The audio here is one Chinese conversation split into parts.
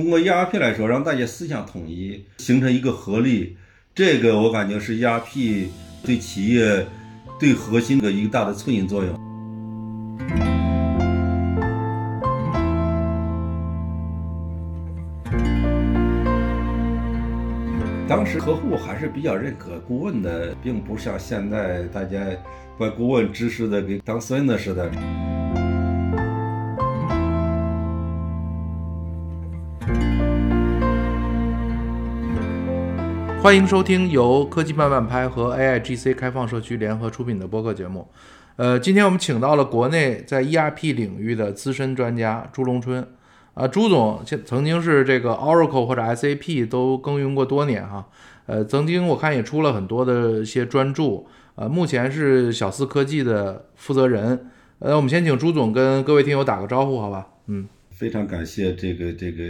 通过 ERP 来说，让大家思想统一，形成一个合力，这个我感觉是 ERP 对企业对核心的一个大的促进作用。当时客户还是比较认可顾问的，并不像现在大家把顾问知识的给当孙子似的。欢迎收听由科技慢慢拍和 AIGC 开放社区联合出品的播客节目。呃，今天我们请到了国内在 ERP 领域的资深专家朱龙春。啊，朱总现曾经是这个 Oracle 或者 SAP 都耕耘过多年哈。呃，曾经我看也出了很多的一些专著。呃，目前是小思科技的负责人。呃，我们先请朱总跟各位听友打个招呼，好吧？嗯，非常感谢这个这个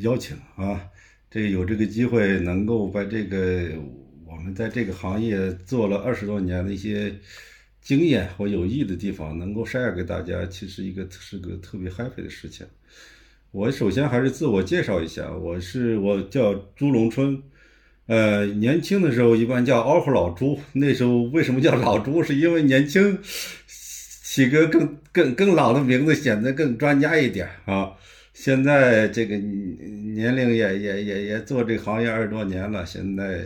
邀请啊。这个有这个机会能够把这个我们在这个行业做了二十多年的一些经验或有益的地方，能够 share 给大家，其实一个是个特别 happy 的事情。我首先还是自我介绍一下，我是我叫朱龙春，呃，年轻的时候一般叫嗷呼老朱。那时候为什么叫老朱？是因为年轻，起个更更更老的名字显得更专家一点啊。现在这个年龄也也也也做这个行业二十多年了，现在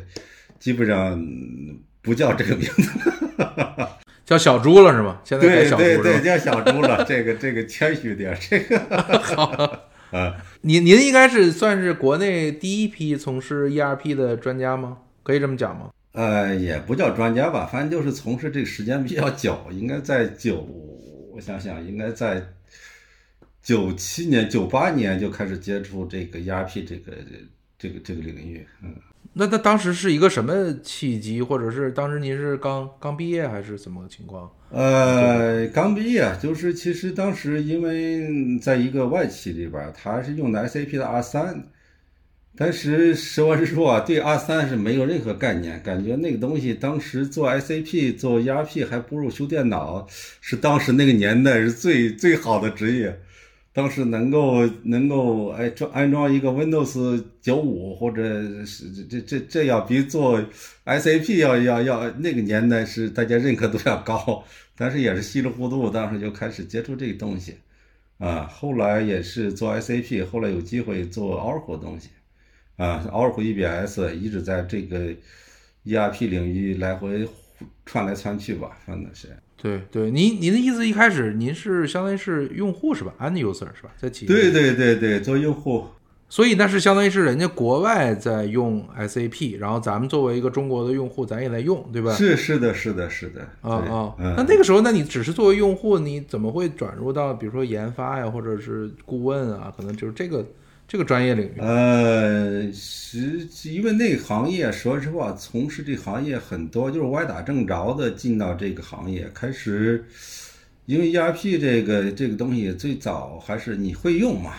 基本上不叫这个名字，叫小猪了是吗？现在对对对，叫小猪了。这个这个谦虚点，这个 好啊。您您应该是算是国内第一批从事 ERP 的专家吗？可以这么讲吗？呃，也不叫专家吧，反正就是从事这个时间比较久，应该在九，我想想，应该在。九七年、九八年就开始接触这个 ERP 这个这个这个领域，嗯，那他当时是一个什么契机，或者是当时您是刚刚毕业还是怎么个情况？呃，刚毕业，就是其实当时因为在一个外企里边，他是用的 SAP 的 R 三，但是实话实说啊，对 R 三是没有任何概念，感觉那个东西当时做 SAP 做 ERP 还不如修电脑，是当时那个年代是最最好的职业。当时能够能够哎装安装一个 Windows 九五或者是这这这这要比做 SAP 要要要那个年代是大家认可度要高，但是也是稀里糊涂，当时就开始接触这个东西，啊，后来也是做 SAP，后来有机会做 Oracle 东西，啊，Oracle EBS 一直在这个 ERP 领域来回窜来窜去吧，反正是。对对，您您的意思一开始您是相当于是用户是吧？end user 是吧？在企业对对对对，做用户，所以那是相当于是人家国外在用 SAP，然后咱们作为一个中国的用户，咱也在用，对吧？是是的是的是的啊啊，那那个时候，那你只是作为用户，你怎么会转入到比如说研发呀，或者是顾问啊？可能就是这个。这个专业领域，呃，是因为那个行业，说实话，从事这行业很多就是歪打正着的进到这个行业，开始，因为 ERP 这个这个东西最早还是你会用嘛，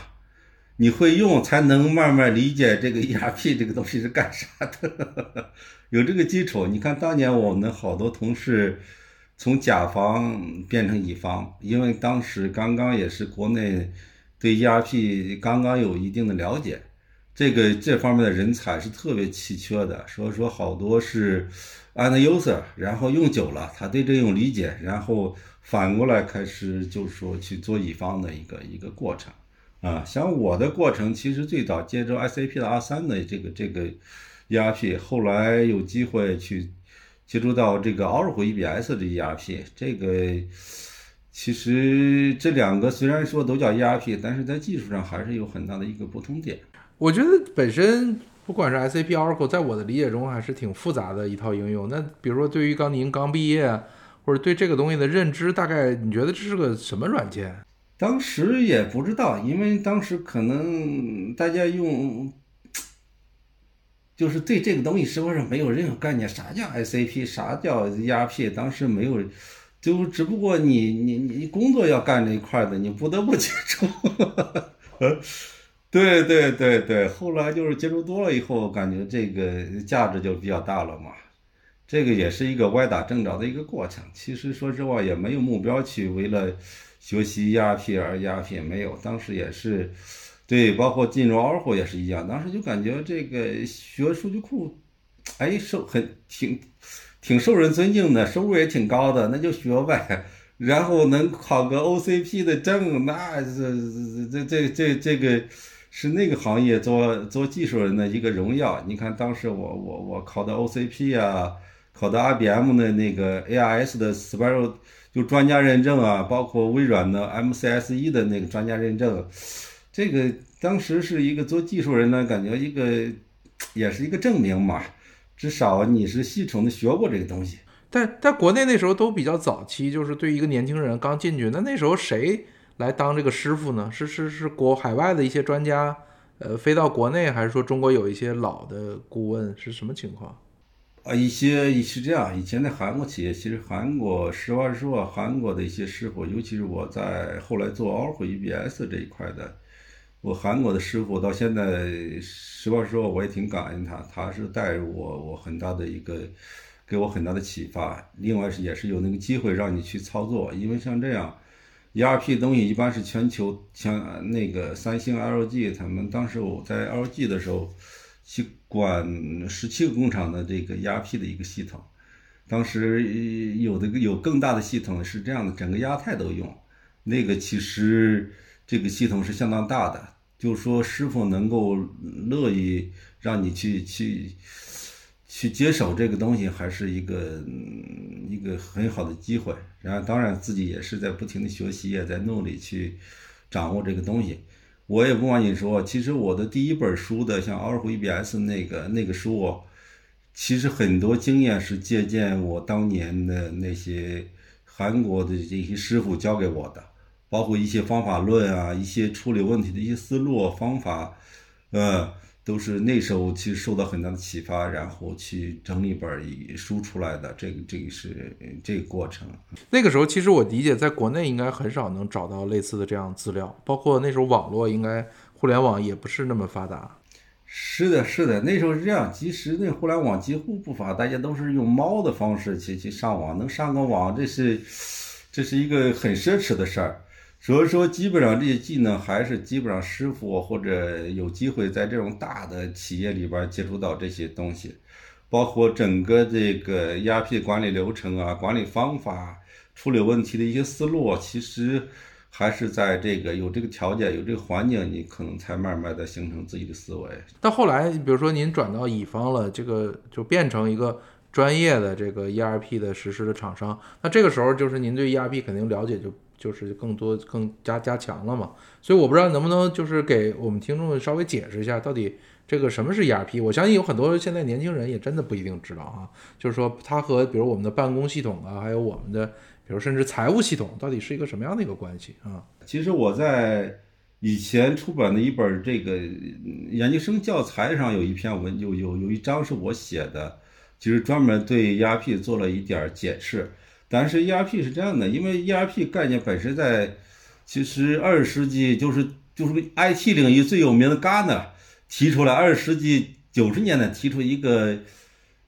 你会用才能慢慢理解这个 ERP 这个东西是干啥的，有这个基础。你看当年我们好多同事从甲方变成乙方，因为当时刚刚也是国内。对 ERP 刚刚有一定的了解，这个这方面的人才是特别稀缺的，所以说好多是 end user，然后用久了，他对这种理解，然后反过来开始就是说去做乙方的一个一个过程，啊，像我的过程，其实最早接触 SAP 的 R 三的这个这个 ERP，后来有机会去接触到这个 Oracle EBS 的 ERP，这个。其实这两个虽然说都叫 ERP，但是在技术上还是有很大的一个不同点。我觉得本身不管是 SAP、Oracle，在我的理解中还是挺复杂的一套应用。那比如说，对于刚您刚毕业，或者对这个东西的认知，大概你觉得这是个什么软件？当时也不知道，因为当时可能大家用，就是对这个东西是不是没有任何概念？啥叫 SAP？啥叫 ERP？当时没有。就只不过你你你工作要干这一块的，你不得不接触。对对对对，后来就是接触多了以后，感觉这个价值就比较大了嘛。这个也是一个歪打正着的一个过程。其实说实话，也没有目标去为了学习 ERP 而 ERP 没有。当时也是对，包括进入 Oracle 也是一样。当时就感觉这个学数据库，哎，是很挺挺受人尊敬的，收入也挺高的，那就学呗。然后能考个 OCP 的证，那这这这这这个是那个行业做做技术人的一个荣耀。你看当时我我我考的 OCP 啊，考的 IBM 的那个 ARS 的 Spiral 就专家认证啊，包括微软的 MCSE 的那个专家认证，这个当时是一个做技术人呢，感觉一个也是一个证明嘛，至少你是系统的学过这个东西。但但国内那时候都比较早期，就是对一个年轻人刚进去，那那时候谁来当这个师傅呢？是是是国海外的一些专家，呃，飞到国内，还是说中国有一些老的顾问？是什么情况？啊，一些是这样，以前在韩国企业，其实韩国实话实说，韩国的一些师傅，尤其是我在后来做 Oracle EBS 这一块的，我韩国的师傅到现在实话说，我也挺感恩他，他是带入我我很大的一个。给我很大的启发。另外是也是有那个机会让你去操作，因为像这样，ERP 东西一般是全球像那个三星、LG 他们当时我在 LG 的时候去管十七个工厂的这个 ERP 的一个系统。当时有的有更大的系统是这样的，整个亚太都用。那个其实这个系统是相当大的，就是说师傅能够乐意让你去去。去接手这个东西还是一个一个很好的机会，然后当然自己也是在不停的学习，也在努力去掌握这个东西。我也不瞒你说，其实我的第一本书的像 Oracle EBS 那个那个书，其实很多经验是借鉴我当年的那些韩国的这些师傅教给我的，包括一些方法论啊，一些处理问题的一些思路方法，呃。都是那时候其实受到很大的启发，然后去整理本书出来的。这个这个是这个过程。那个时候其实我理解，在国内应该很少能找到类似的这样资料，包括那时候网络应该互联网也不是那么发达。是的，是的，那时候是这样。其实那互联网几乎不发，大家都是用猫的方式去去上网，能上个网，这是这是一个很奢侈的事儿。所以说，基本上这些技能还是基本上师傅或者有机会在这种大的企业里边接触到这些东西，包括整个这个 ERP 管理流程啊、管理方法、处理问题的一些思路，其实还是在这个有这个条件、有这个环境，你可能才慢慢的形成自己的思维。到后来，比如说您转到乙方了，这个就变成一个专业的这个 ERP 的实施的厂商，那这个时候就是您对 ERP 肯定了解就。就是更多更加加强了嘛，所以我不知道能不能就是给我们听众稍微解释一下，到底这个什么是 ERP？我相信有很多现在年轻人也真的不一定知道啊。就是说它和比如我们的办公系统啊，还有我们的比如甚至财务系统，到底是一个什么样的一个关系啊？其实我在以前出版的一本这个研究生教材上有一篇文，有有有一章是我写的，就是专门对 ERP 做了一点解释。但是 ERP 是这样的，因为 ERP 概念本身在其实二十世纪就是就是 IT 领域最有名的 Gartner 提出来，二十世纪九十年代提出一个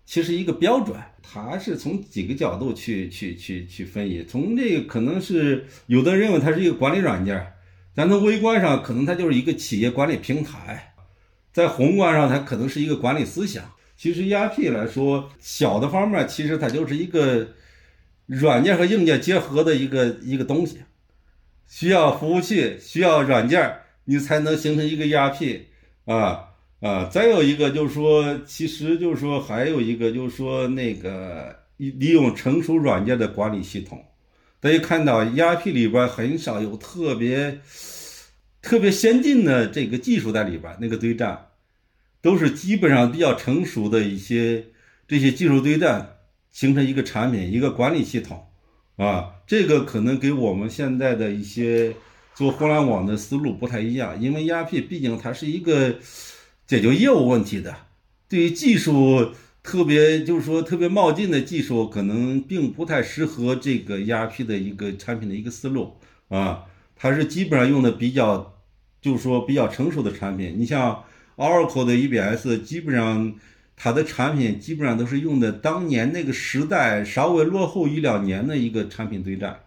其实一个标准，它是从几个角度去去去去分析。从这个可能是有的人认为它是一个管理软件，咱从微观上可能它就是一个企业管理平台，在宏观上它可能是一个管理思想。其实 ERP 来说，小的方面其实它就是一个。软件和硬件结合的一个一个东西，需要服务器，需要软件，你才能形成一个 ERP 啊啊！再有一个就是说，其实就是说，还有一个就是说，那个利用成熟软件的管理系统。大家看到 ERP 里边很少有特别特别先进的这个技术在里边，那个堆栈都是基本上比较成熟的一些这些技术堆栈。形成一个产品，一个管理系统，啊，这个可能给我们现在的一些做互联网的思路不太一样，因为 ERP 毕竟它是一个解决业务问题的，对于技术特别就是说特别冒进的技术，可能并不太适合这个 ERP 的一个产品的一个思路，啊，它是基本上用的比较就是说比较成熟的产品，你像 Oracle 的 EBS 基本上。它的产品基本上都是用的当年那个时代稍微落后一两年的一个产品对战，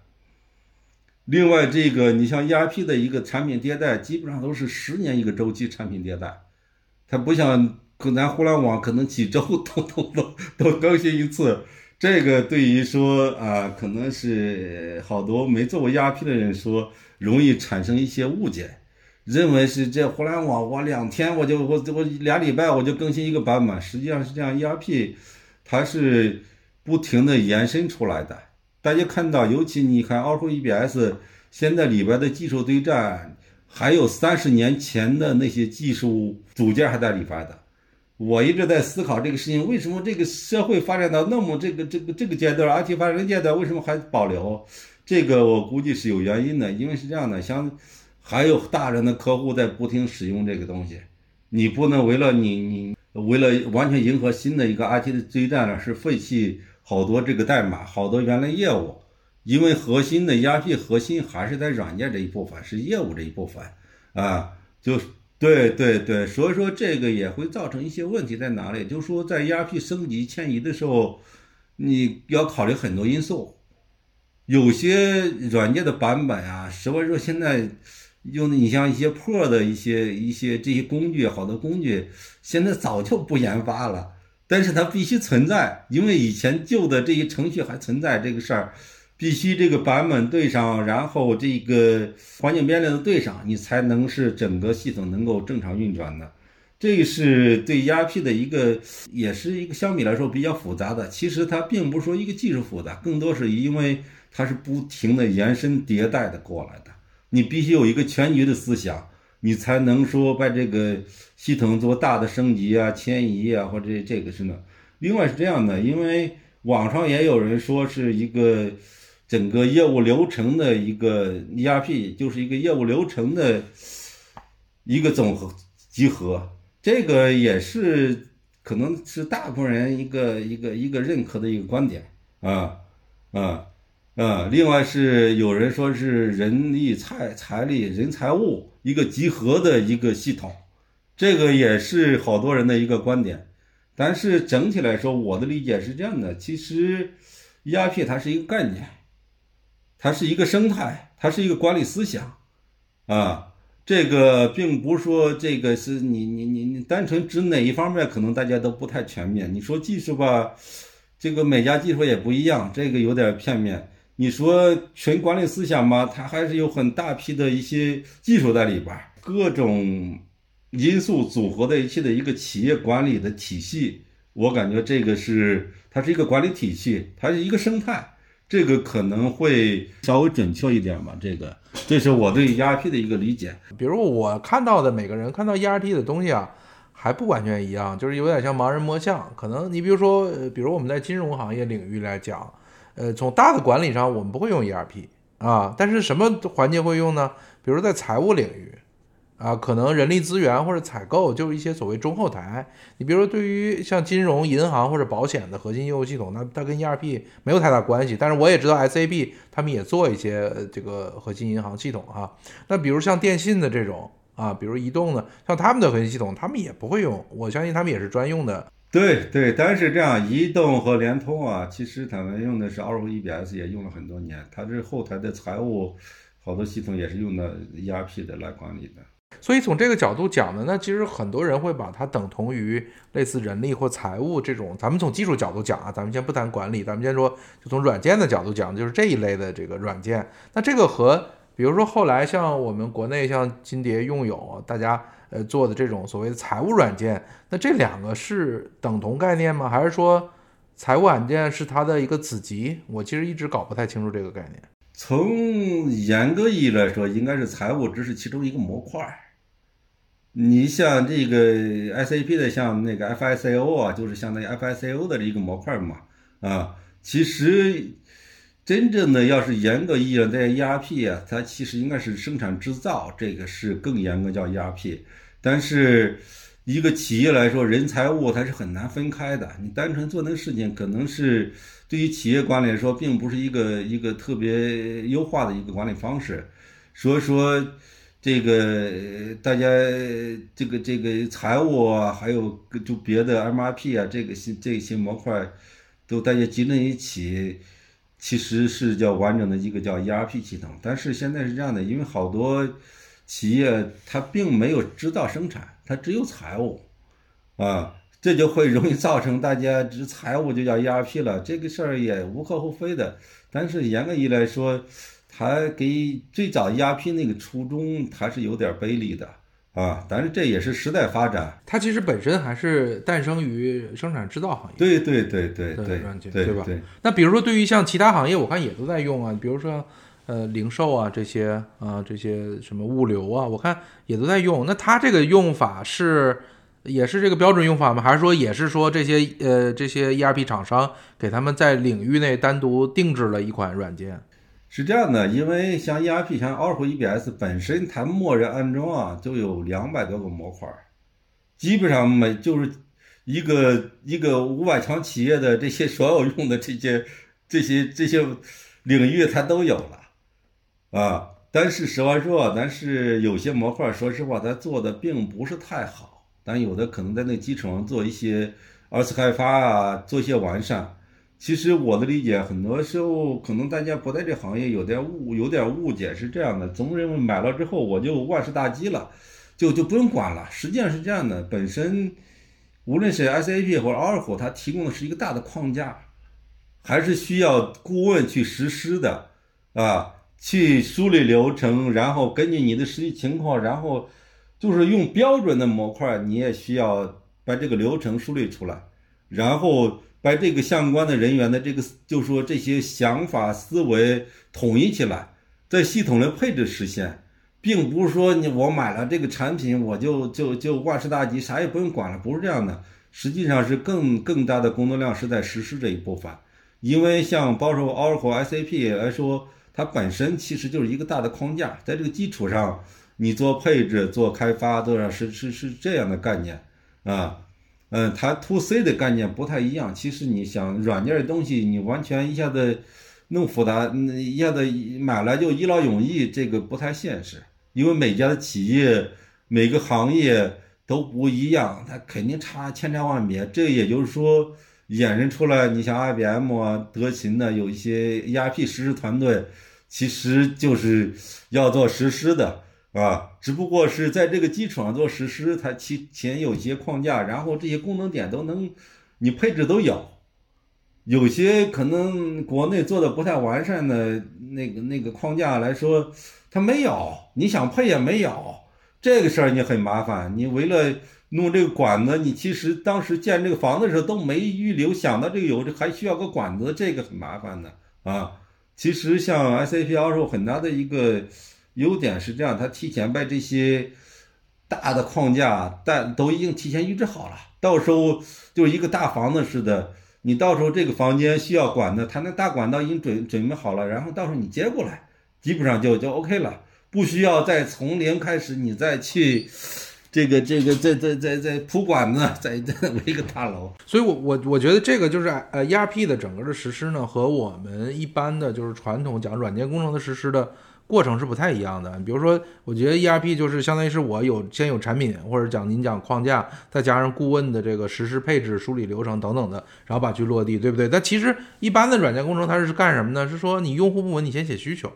另外，这个你像 ERP 的一个产品迭代，基本上都是十年一个周期产品迭代，它不像可咱互联网可能几周都都都都更新一次。这个对于说啊，可能是好多没做过 ERP 的人说，容易产生一些误解，认为是这互联网我两天我就我我俩礼拜我就更新一个版本，实际上是这样，ERP 它是不停的延伸出来的。大家看到，尤其你看 Oracle EBS 现在里边的技术对战，还有三十年前的那些技术组件还在里边的。我一直在思考这个事情，为什么这个社会发展到那么这个这个这个阶段，IT 发展阶段，为什么还保留？这个我估计是有原因的，因为是这样的，像还有大量的客户在不停使用这个东西，你不能为了你你为了完全迎合新的一个 IT 的追战呢，是废弃。好多这个代码，好多原来业务，因为核心的 ERP 核心还是在软件这一部分，是业务这一部分啊，就对对对，所以说这个也会造成一些问题在哪里？就是说在 ERP 升级迁移的时候，你要考虑很多因素，有些软件的版本啊，实话说现在用的你像一些破的一些一些这些工具，好多工具现在早就不研发了。但是它必须存在，因为以前旧的这些程序还存在这个事儿，必须这个版本对上，然后这个环境变量对上，你才能是整个系统能够正常运转的。这是对 ERP 的一个，也是一个相比来说比较复杂的。其实它并不是说一个技术复杂，更多是因为它是不停的延伸迭代的过来的。你必须有一个全局的思想。你才能说把这个系统做大的升级啊、迁移啊，或者这个是呢。另外是这样的，因为网上也有人说是一个整个业务流程的一个 ERP，就是一个业务流程的一个总和集合。这个也是可能是大部分人一个一个一个认可的一个观点啊啊。啊，呃另外是有人说是人力、财财力、人财物一个集合的一个系统，这个也是好多人的一个观点。但是整体来说，我的理解是这样的：其实 ERP 它是一个概念，它是一个生态，它是一个管理思想啊。这个并不是说这个是你你你你单纯指哪一方面，可能大家都不太全面。你说技术吧，这个每家技术也不一样，这个有点片面。你说纯管理思想嘛，它还是有很大批的一些技术在里边，各种因素组合在一起的一个企业管理的体系。我感觉这个是它是一个管理体系，它是一个生态，这个可能会稍微准确一点吧。这个，这是我对 ERP 的一个理解。比如我看到的每个人看到 ERP 的东西啊，还不完全一样，就是有点像盲人摸象。可能你比如说，比如我们在金融行业领域来讲。呃，从大的管理上，我们不会用 ERP 啊，但是什么环节会用呢？比如在财务领域，啊，可能人力资源或者采购，就是一些所谓中后台。你比如说，对于像金融、银行或者保险的核心业务系统，那它跟 ERP 没有太大关系。但是我也知道 SAP 他们也做一些这个核心银行系统啊。那比如像电信的这种啊，比如移动的，像他们的核心系统，他们也不会用。我相信他们也是专用的。对对，但是这样，移动和联通啊，其实他们用的是 Oracle EBS，也用了很多年。它这后台的财务好多系统也是用的 ERP 的来管理的。所以从这个角度讲呢，那其实很多人会把它等同于类似人力或财务这种。咱们从技术角度讲啊，咱们先不谈管理，咱们先说就从软件的角度讲，就是这一类的这个软件。那这个和比如说后来像我们国内像金蝶用友，大家。呃，做的这种所谓的财务软件，那这两个是等同概念吗？还是说财务软件是它的一个子集？我其实一直搞不太清楚这个概念。从严格意义来说，应该是财务只是其中一个模块。你像这个 SAP 的，像那个 FICO 啊，就是相当于 FICO 的一个模块嘛。啊，其实真正的要是严格意义上在 ERP 啊，它其实应该是生产制造，这个是更严格叫 ERP。但是，一个企业来说，人财物它是很难分开的。你单纯做那个事情，可能是对于企业管理来说，并不是一个一个特别优化的一个管理方式。所以说，这个大家这个这个财务啊，还有就别的 MRP 啊，这个新这些模块，都大家集在一起，其实是叫完整的一个叫 ERP 系统。但是现在是这样的，因为好多企业它并没有制造生产，它只有财务啊，这就会容易造成大家只财务就叫 ERP 了，这个事儿也无可厚非的。但是严格意义来说，它给最早 ERP 那个初衷还是有点背离的。啊，但是这也是时代发展，它其实本身还是诞生于生产制造行业。对对对对对，对吧？那比如说，对于像其他行业，我看也都在用啊，比如说呃零售啊这些啊这些什么物流啊，我看也都在用。那它这个用法是也是这个标准用法吗？还是说也是说这些呃这些 ERP 厂商给他们在领域内单独定制了一款软件？是这样的，因为像 ERP，像 Oracle EBS 本身它默认安装啊，就有两百多个模块，基本上每就是一个一个五百强企业的这些所有用的这些这些这些领域它都有了啊。但是实话说，但是有些模块，说实话，它做的并不是太好，但有的可能在那基础上做一些二次开发啊，做一些完善。其实我的理解，很多时候可能大家不在这行业有点误有点误解，是这样的，总认为买了之后我就万事大吉了，就就不用管了。实际上是这样的，本身无论是 SAP 或者 Oracle，它提供的是一个大的框架，还是需要顾问去实施的啊，去梳理流程，然后根据你的实际情况，然后就是用标准的模块，你也需要把这个流程梳理出来，然后。把这个相关的人员的这个，就说这些想法思维统一起来，在系统的配置实现，并不是说你我买了这个产品，我就就就万事大吉，啥也不用管了，不是这样的。实际上是更更大的工作量是在实施这一部分，因为像包括 Oracle、SAP 来说，它本身其实就是一个大的框架，在这个基础上，你做配置、做开发，都要是是是这样的概念啊。嗯，它 to C 的概念不太一样。其实你想软件的东西，你完全一下子弄复杂，一下子买来就一劳永逸，这个不太现实。因为每家的企业、每个行业都不一样，它肯定差千差万别。这也就是说，衍生出来，你像 IBM 啊、德勤的有一些 ERP 实施团队，其实就是要做实施的。啊，只不过是在这个基础上做实施，它其前有些框架，然后这些功能点都能，你配置都有。有些可能国内做的不太完善的那个那个框架来说，它没有，你想配也没有。这个事儿你很麻烦，你为了弄这个管子，你其实当时建这个房子的时候都没预留想到这个有这还需要个管子，这个很麻烦的啊。其实像 SAP 二手很大的一个。优点是这样，他提前把这些大的框架，但都已经提前预制好了，到时候就一个大房子似的，你到时候这个房间需要管的，他那大管道已经准准备好了，然后到时候你接过来，基本上就就 OK 了，不需要再从零开始，你再去这个这个再再再再铺管子，再再围一个大楼。所以，我我我觉得这个就是呃 ERP 的整个的实施呢，和我们一般的就是传统讲软件工程的实施的。过程是不太一样的，比如说，我觉得 ERP 就是相当于是我有先有产品，或者讲您讲框架，再加上顾问的这个实施配置、梳理流程等等的，然后把去落地，对不对？但其实一般的软件工程它是干什么呢？是说你用户部门你先写需求。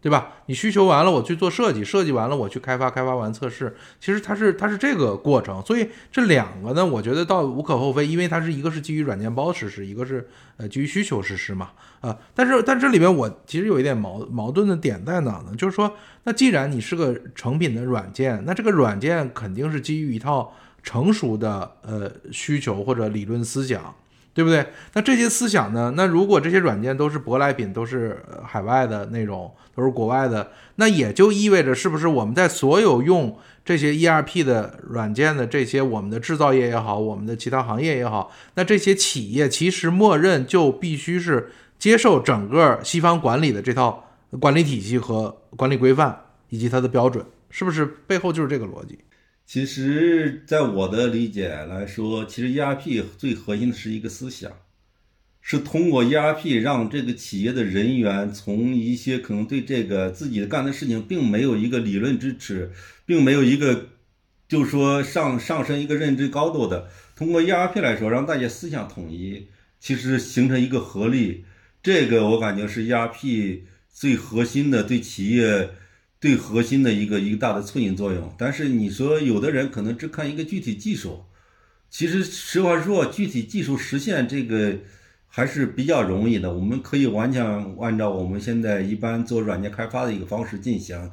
对吧？你需求完了，我去做设计，设计完了我去开发，开发完测试，其实它是它是这个过程。所以这两个呢，我觉得倒无可厚非，因为它是一个是基于软件包实施，一个是呃基于需求实施嘛。啊，但是但这里面我其实有一点矛矛盾的点在哪呢？就是说，那既然你是个成品的软件，那这个软件肯定是基于一套成熟的呃需求或者理论思想。对不对？那这些思想呢？那如果这些软件都是舶来品，都是海外的那种，都是国外的，那也就意味着，是不是我们在所有用这些 ERP 的软件的这些我们的制造业也好，我们的其他行业也好，那这些企业其实默认就必须是接受整个西方管理的这套管理体系和管理规范以及它的标准，是不是背后就是这个逻辑？其实，在我的理解来说，其实 ERP 最核心的是一个思想，是通过 ERP 让这个企业的人员从一些可能对这个自己干的事情并没有一个理论支持，并没有一个，就是说上上升一个认知高度的，通过 ERP 来说，让大家思想统一，其实形成一个合力，这个我感觉是 ERP 最核心的对企业最核心的一个一个大的促进作用。但是你说有的人可能只看一个具体技术，其实实话说，具体技术实现这个还是比较容易的。我们可以完全按照我们现在一般做软件开发的一个方式进行，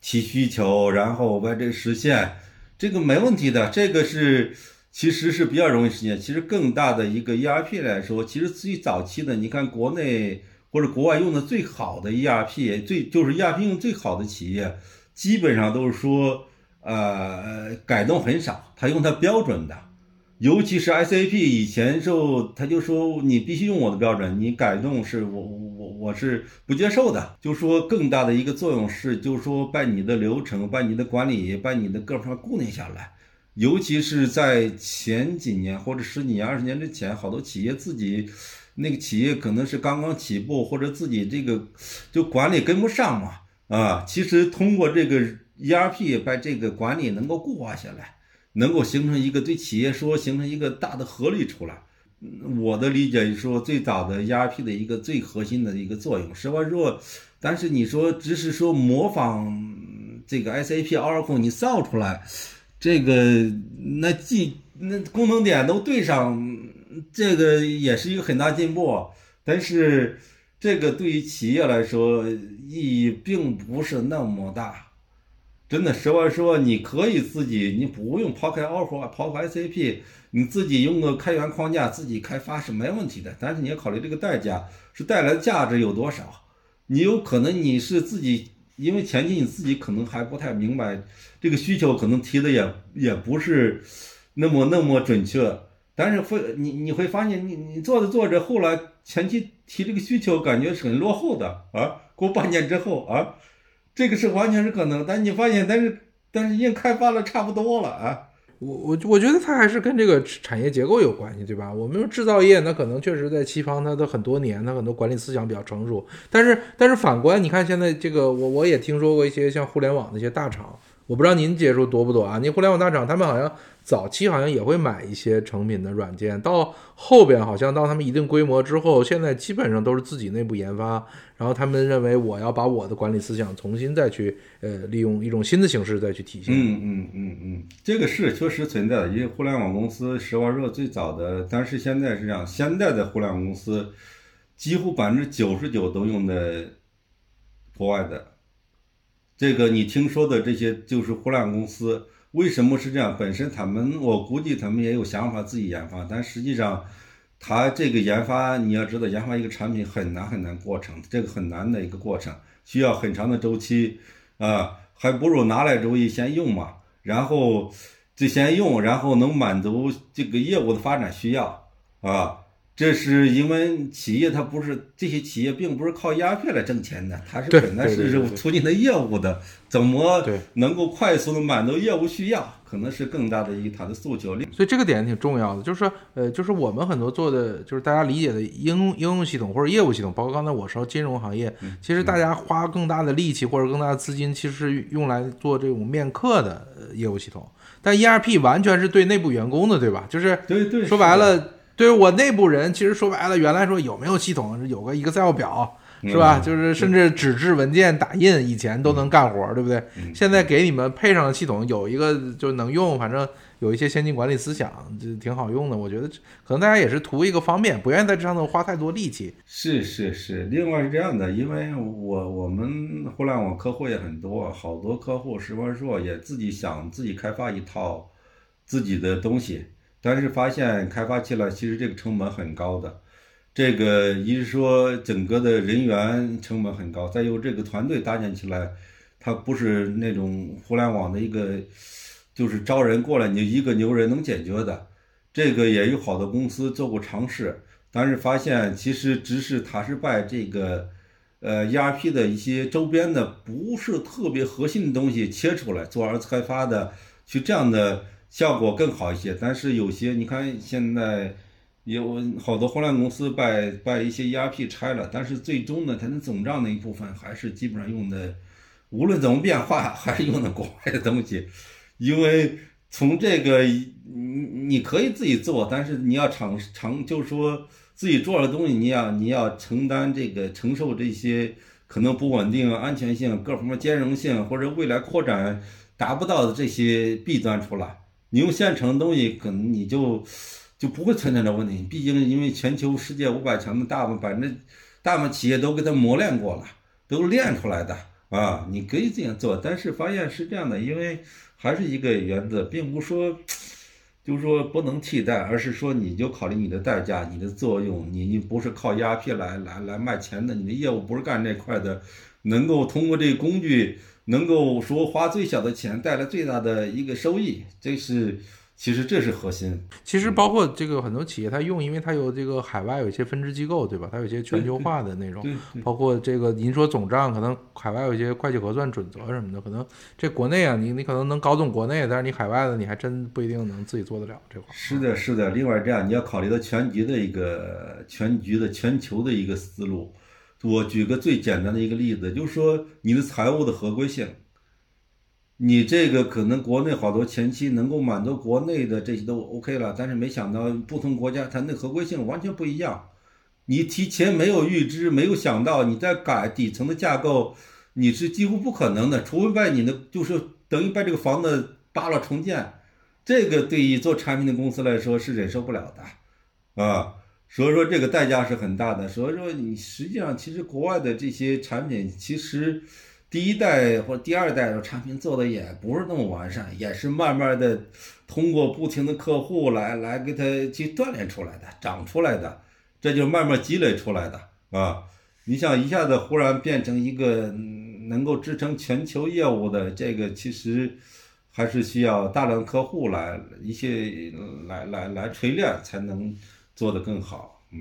提需求，然后把这个实现，这个没问题的。这个是。其实是比较容易实现。其实更大的一个 ERP 来说，其实最早期的，你看国内或者国外用的最好的 ERP，最就是 ERP 用最好的企业，基本上都是说，呃，改动很少，他用它标准的。尤其是 SAP 以前时候，他就说你必须用我的标准，你改动是我我我是不接受的。就说更大的一个作用是，就是说把你的流程、把你的管理、把你的各方面固定下来。尤其是在前几年或者十几年、二十年之前，好多企业自己那个企业可能是刚刚起步，或者自己这个就管理跟不上嘛啊。其实通过这个 ERP 把这个管理能够固化下来，能够形成一个对企业说形成一个大的合力出来。我的理解是说，最早的 ERP 的一个最核心的一个作用。实话说，但是你说只是说模仿这个 SAP、Oracle，你造出来。这个那技那功能点都对上，这个也是一个很大进步。但是这个对于企业来说意义并不是那么大。真的，实话说，你可以自己，你不用抛开 Oracle，抛开 SAP，你自己用个开源框架自己开发是没问题的。但是你要考虑这个代价是带来的价值有多少。你有可能你是自己。因为前期你自己可能还不太明白这个需求，可能提的也也不是那么那么准确。但是会你你会发现，你你做着做着，后来前期提这个需求感觉是很落后的啊。过半年之后啊，这个是完全是可能。但你发现，但是但是已经开发了差不多了啊。我我我觉得它还是跟这个产业结构有关系，对吧？我们说制造业，那可能确实在西方，它的很多年，它很多管理思想比较成熟。但是但是反观，你看现在这个，我我也听说过一些像互联网的一些大厂，我不知道您接触多不多啊？您互联网大厂，他们好像。早期好像也会买一些成品的软件，到后边好像到他们一定规模之后，现在基本上都是自己内部研发。然后他们认为我要把我的管理思想重新再去呃利用一种新的形式再去体现。嗯嗯嗯嗯，这个是确实存在的。因为互联网公司实话说最早的，但是现在是这样，现在的互联网公司几乎百分之九十九都用的国外的。这个你听说的这些就是互联网公司。为什么是这样？本身他们，我估计他们也有想法自己研发，但实际上，他这个研发你要知道，研发一个产品很难很难过程，这个很难的一个过程，需要很长的周期，啊，还不如拿来之后先用嘛，然后就先用，然后能满足这个业务的发展需要，啊。这是因为企业它不是这些企业并不是靠 ERP 来挣钱的，它是本来是促进的业务的，怎么能够快速的满足业务需要，可能是更大的一个它的诉求。所以这个点挺重要的，就是说，呃，就是我们很多做的，就是大家理解的应应用系统或者业务系统，包括刚才我说金融行业，其实大家花更大的力气或者更大的资金，其实是用来做这种面客的业务系统，但 ERP 完全是对内部员工的，对吧？就是说白了。对于我内部人，其实说白了，原来说有没有系统，有个 Excel 表，是吧？就是甚至纸质文件打印，以前都能干活，对不对？现在给你们配上系统，有一个就能用，反正有一些先进管理思想，就挺好用的。我觉得可能大家也是图一个方便，不愿意在这上头花太多力气。是是是，另外是这样的，因为我我们互联网客户也很多，好多客户实话说也自己想自己开发一套自己的东西。但是发现开发起来其实这个成本很高的，这个一是说整个的人员成本很高，再有这个团队搭建起来，它不是那种互联网的一个，就是招人过来你一个牛人能解决的。这个也有好多公司做过尝试，但是发现其实只是它是把这个，呃，ERP 的一些周边的不是特别核心的东西切出来做二次开发的，去这样的。效果更好一些，但是有些你看现在有好多互联网公司把把一些 ERP 拆了，但是最终呢，它的总账那一部分还是基本上用的，无论怎么变化，还是用的国外的东西。因为从这个你你可以自己做，但是你要尝尝就是说自己做的东西，你要你要承担这个承受这些可能不稳定、安全性各方面兼容性或者未来扩展达不到的这些弊端出来。你用现成的东西，可能你就就不会存在这问题。毕竟因为全球世界五百强的大部分百分之大部分企业都给它磨练过了，都练出来的啊。你可以这样做，但是发现是这样的，因为还是一个原则，并不说就是说不能替代，而是说你就考虑你的代价、你的作用，你你不是靠 ERP 来来来卖钱的，你的业务不是干这块的，能够通过这个工具。能够说花最小的钱带来最大的一个收益，这是其实这是核心。其实包括这个很多企业它用，因为它有这个海外有一些分支机构，对吧？它有一些全球化的那种，包括这个您说总账，可能海外有一些会计核算准则什么的，可能这国内啊，你你可能能搞懂国内，但是你海外的你还真不一定能自己做得了这块。是的，是的。另外这样，你要考虑到全局的一个全局的全球的一个思路。我举个最简单的一个例子，就是说你的财务的合规性，你这个可能国内好多前期能够满足国内的这些都 OK 了，但是没想到不同国家它那合规性完全不一样，你提前没有预知，没有想到你在改底层的架构，你是几乎不可能的，除非把你的就是等于把这个房子扒了重建，这个对于做产品的公司来说是忍受不了的，啊。所以说这个代价是很大的。所以说你实际上其实国外的这些产品，其实第一代或第二代的产品做的也不是那么完善，也是慢慢的通过不停的客户来来给他去锻炼出来的、长出来的，这就慢慢积累出来的啊。你想一下子忽然变成一个能够支撑全球业务的这个，其实还是需要大量客户来一些来来来锤炼才能。做得更好，嗯，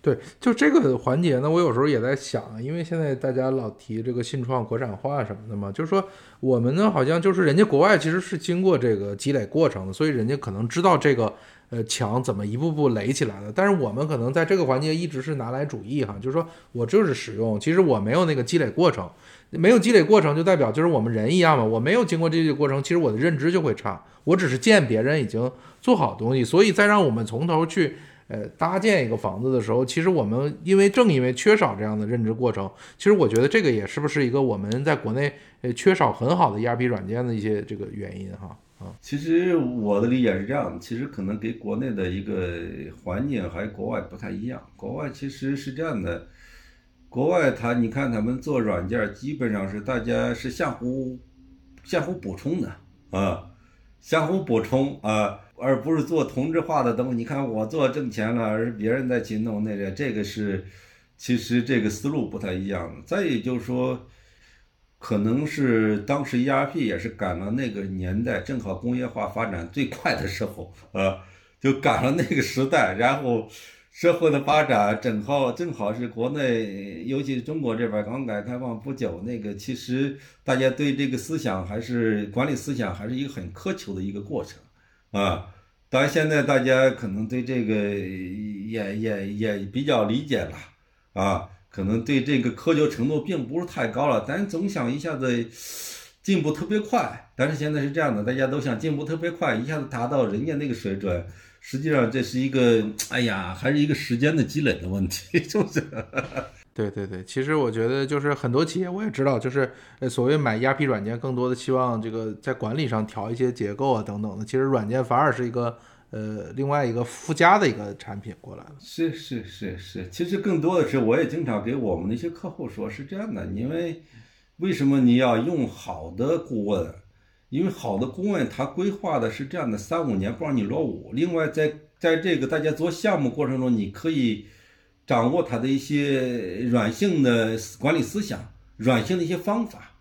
对，就这个环节呢，我有时候也在想，因为现在大家老提这个信创国产化什么的嘛，就是说我们呢，好像就是人家国外其实是经过这个积累过程的，所以人家可能知道这个呃墙怎么一步步垒起来的，但是我们可能在这个环节一直是拿来主义哈，就是说我就是使用，其实我没有那个积累过程，没有积累过程就代表就是我们人一样嘛，我没有经过这些过程，其实我的认知就会差，我只是见别人已经。做好东西，所以再让我们从头去，呃，搭建一个房子的时候，其实我们因为正因为缺少这样的认知过程，其实我觉得这个也是不是一个我们在国内呃缺少很好的 ERP 软件的一些这个原因哈啊。其实我的理解是这样的，其实可能跟国内的一个环境还有国外不太一样。国外其实是这样的，国外他你看他们做软件基本上是大家是相互相互补充的啊，相互补充啊。而不是做同质化的东西。你看我做挣钱了，而别人在去弄那个，这个是其实这个思路不太一样。再也就是说，可能是当时 ERP 也是赶了那个年代，正好工业化发展最快的时候，呃，就赶了那个时代。然后社会的发展正好正好是国内，尤其是中国这边刚改革开放不久，那个其实大家对这个思想还是管理思想还是一个很苛求的一个过程。啊，当然现在大家可能对这个也也也比较理解了啊，可能对这个苛求程度并不是太高了，但总想一下子进步特别快。但是现在是这样的，大家都想进步特别快，一下子达到人家那个水准，实际上这是一个，哎呀，还是一个时间的积累的问题，是不是？对对对，其实我觉得就是很多企业我也知道，就是呃所谓买 ERP 软件，更多的希望这个在管理上调一些结构啊等等的。其实软件反而是一个呃另外一个附加的一个产品过来了。是是是是，其实更多的是我也经常给我们的一些客户说，是这样的，因为为什么你要用好的顾问？因为好的顾问他规划的是这样的三五年不让你落伍。另外在在这个大家做项目过程中，你可以。掌握他的一些软性的管理思想，软性的一些方法，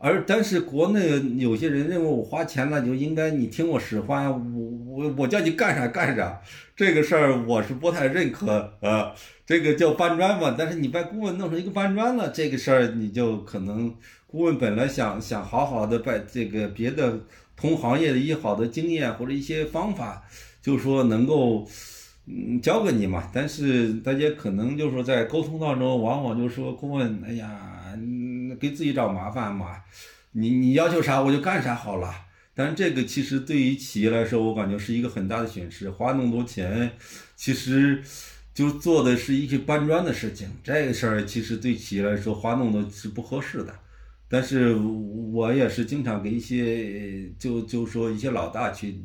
而但是国内有些人认为我花钱了就应该你听我使唤，我我我叫你干啥干啥，这个事儿我是不太认可啊。这个叫搬砖嘛，但是你把顾问弄成一个搬砖了，这个事儿你就可能顾问本来想想好好的把这个别的同行业的一些好的经验或者一些方法，就说能够。嗯，教给你嘛，但是大家可能就是说在沟通当中，往往就说顾问，哎呀，给自己找麻烦嘛，你你要求啥我就干啥好了。但这个其实对于企业来说，我感觉是一个很大的损失，花那么多钱，其实就做的是一些搬砖的事情。这个事儿其实对企业来说，花那么多是不合适的。但是我也是经常给一些就就说一些老大去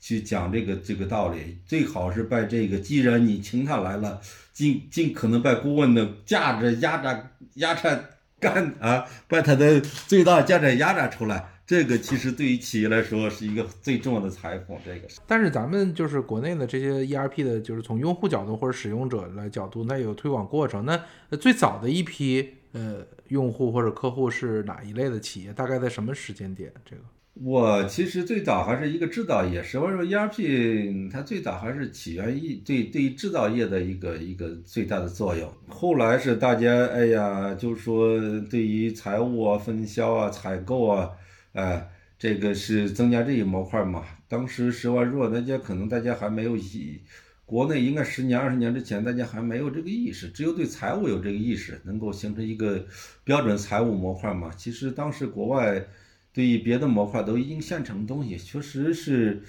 去讲这个这个道理，最好是把这个，既然你请他来了，尽尽可能把顾问的价值压榨压榨干啊，把他的最大价值压榨出来。这个其实对于企业来说是一个最重要的财富。这个，但是咱们就是国内的这些 ERP 的，就是从用户角度或者使用者来角度，那有推广过程。那最早的一批呃用户或者客户是哪一类的企业？大概在什么时间点？这个我其实最早还是一个制造业，实话说 ERP 它最早还是起源于对对于制造业的一个一个最大的作用。后来是大家哎呀，就是说对于财务啊、分销啊、采购啊。哎，这个是增加这一模块嘛？当时实话说，大家可能大家还没有意，国内应该十年二十年之前，大家还没有这个意识，只有对财务有这个意识，能够形成一个标准财务模块嘛？其实当时国外对于别的模块都已经现成的东西，确实是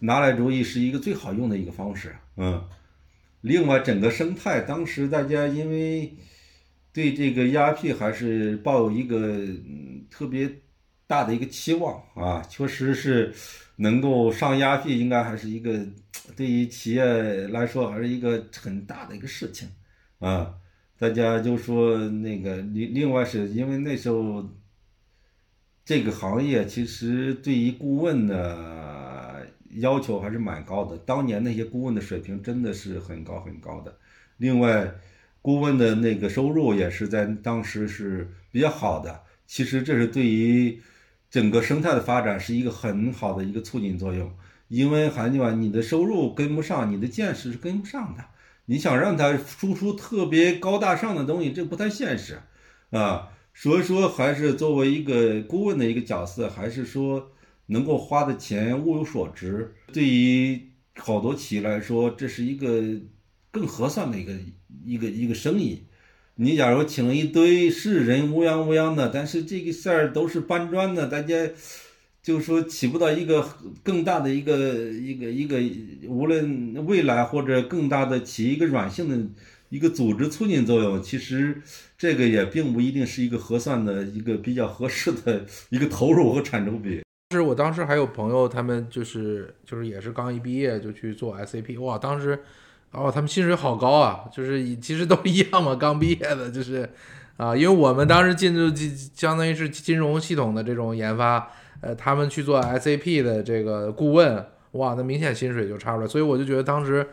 拿来主义是一个最好用的一个方式。嗯，另外整个生态，当时大家因为对这个 ERP 还是抱有一个特别。大的一个期望啊，确实是能够上压 P，应该还是一个对于企业来说还是一个很大的一个事情啊。大家就说那个另另外是因为那时候这个行业其实对于顾问的要求还是蛮高的，当年那些顾问的水平真的是很高很高的。另外，顾问的那个收入也是在当时是比较好的。其实这是对于整个生态的发展是一个很好的一个促进作用，因为韩句话，你的收入跟不上，你的见识是跟不上的。你想让他输出特别高大上的东西，这不太现实，啊，所以说还是作为一个顾问的一个角色，还是说能够花的钱物有所值。对于好多企业来说，这是一个更合算的一个一个一个生意。你假如请了一堆是人乌泱乌泱的，但是这个事儿都是搬砖的，大家就说起不到一个更大的一个一个一个，无论未来或者更大的起一个软性的一个组织促进作用，其实这个也并不一定是一个合算的一个比较合适的一个投入和产出比。是我当时还有朋友，他们就是就是也是刚一毕业就去做 SAP，哇，当时。哦，他们薪水好高啊！就是其实都一样嘛，刚毕业的，就是啊，因为我们当时进入就相当于是金融系统的这种研发，呃，他们去做 SAP 的这个顾问，哇，那明显薪水就差出来。所以我就觉得当时，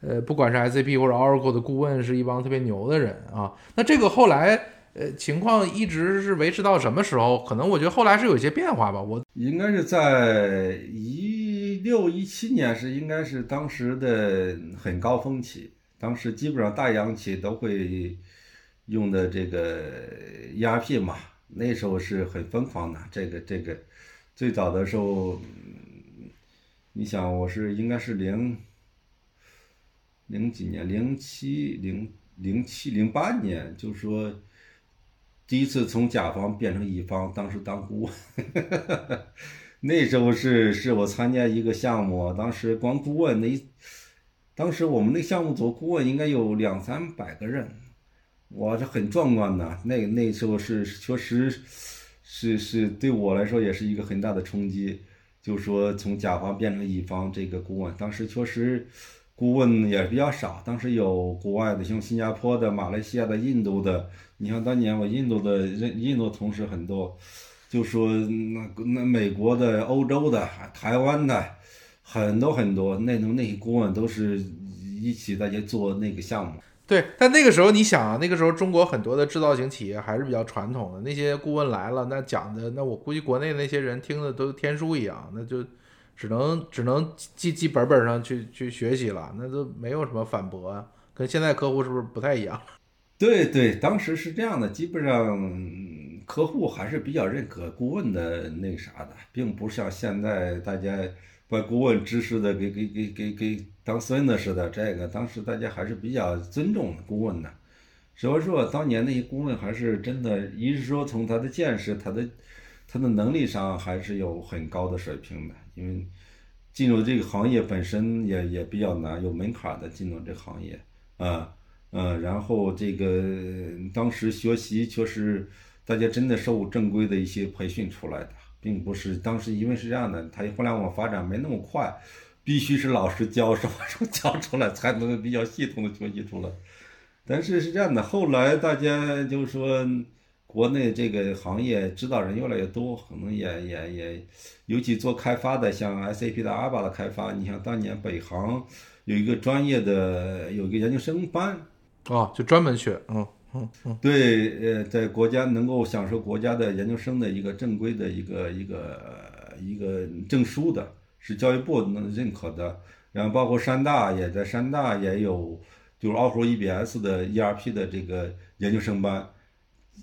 呃，不管是 SAP 或者 Oracle 的顾问，是一帮特别牛的人啊。那这个后来，呃，情况一直是维持到什么时候？可能我觉得后来是有些变化吧。我应该是在一。六一七年是应该是当时的很高峰期，当时基本上大央企都会用的这个 ERP 嘛，那时候是很疯狂的。这个这个最早的时候，你想我是应该是零零几年，零七零零七零八年，就说第一次从甲方变成乙方，当时当顾问。那时候是是我参加一个项目，当时光顾问那，当时我们那项目组顾问应该有两三百个人，哇，这很壮观的。那那时候是确实，是是对我来说也是一个很大的冲击，就是说从甲方变成乙方这个顾问，当时确实顾问也比较少，当时有国外的，像新加坡的、马来西亚的、印度的，你像当年我印度的人，印度同事很多。就说那那美国的、欧洲的、台湾的，很多很多那种那些顾问都是一起大家做那个项目。对，但那个时候你想啊，那个时候中国很多的制造型企业还是比较传统的，那些顾问来了，那讲的那我估计国内那些人听的都天书一样，那就只能只能记记 本本上去去学习了，那都没有什么反驳啊，跟现在客户是不是不太一样？对对，当时是这样的，基本上客户还是比较认可顾问的那啥的，并不像现在大家把顾问知识的给给给给给当孙子似的。这个当时大家还是比较尊重顾问的。所以说，当年那些顾问还是真的，一是说从他的见识、他的他的能力上还是有很高的水平的。因为进入这个行业本身也也比较难，有门槛的进入这个行业。啊，嗯，然后这个当时学习确实大家真的受正规的一些培训出来的，并不是当时因为是这样的，它互联网发展没那么快，必须是老师教什么时候教出来才能比较系统的学习出来。但是是这样的，后来大家就是说。国内这个行业知道人越来越多，可能也也也，尤其做开发的，像 SAP 的 ABA 的开发，你像当年北航有一个专业的有一个研究生班，哦，就专门学，嗯嗯，对，呃，在国家能够享受国家的研究生的一个正规的一个一个一个证书的，是教育部能认可的。然后包括山大也在山大也有，就是奥胡 EBS 的 ERP 的这个研究生班。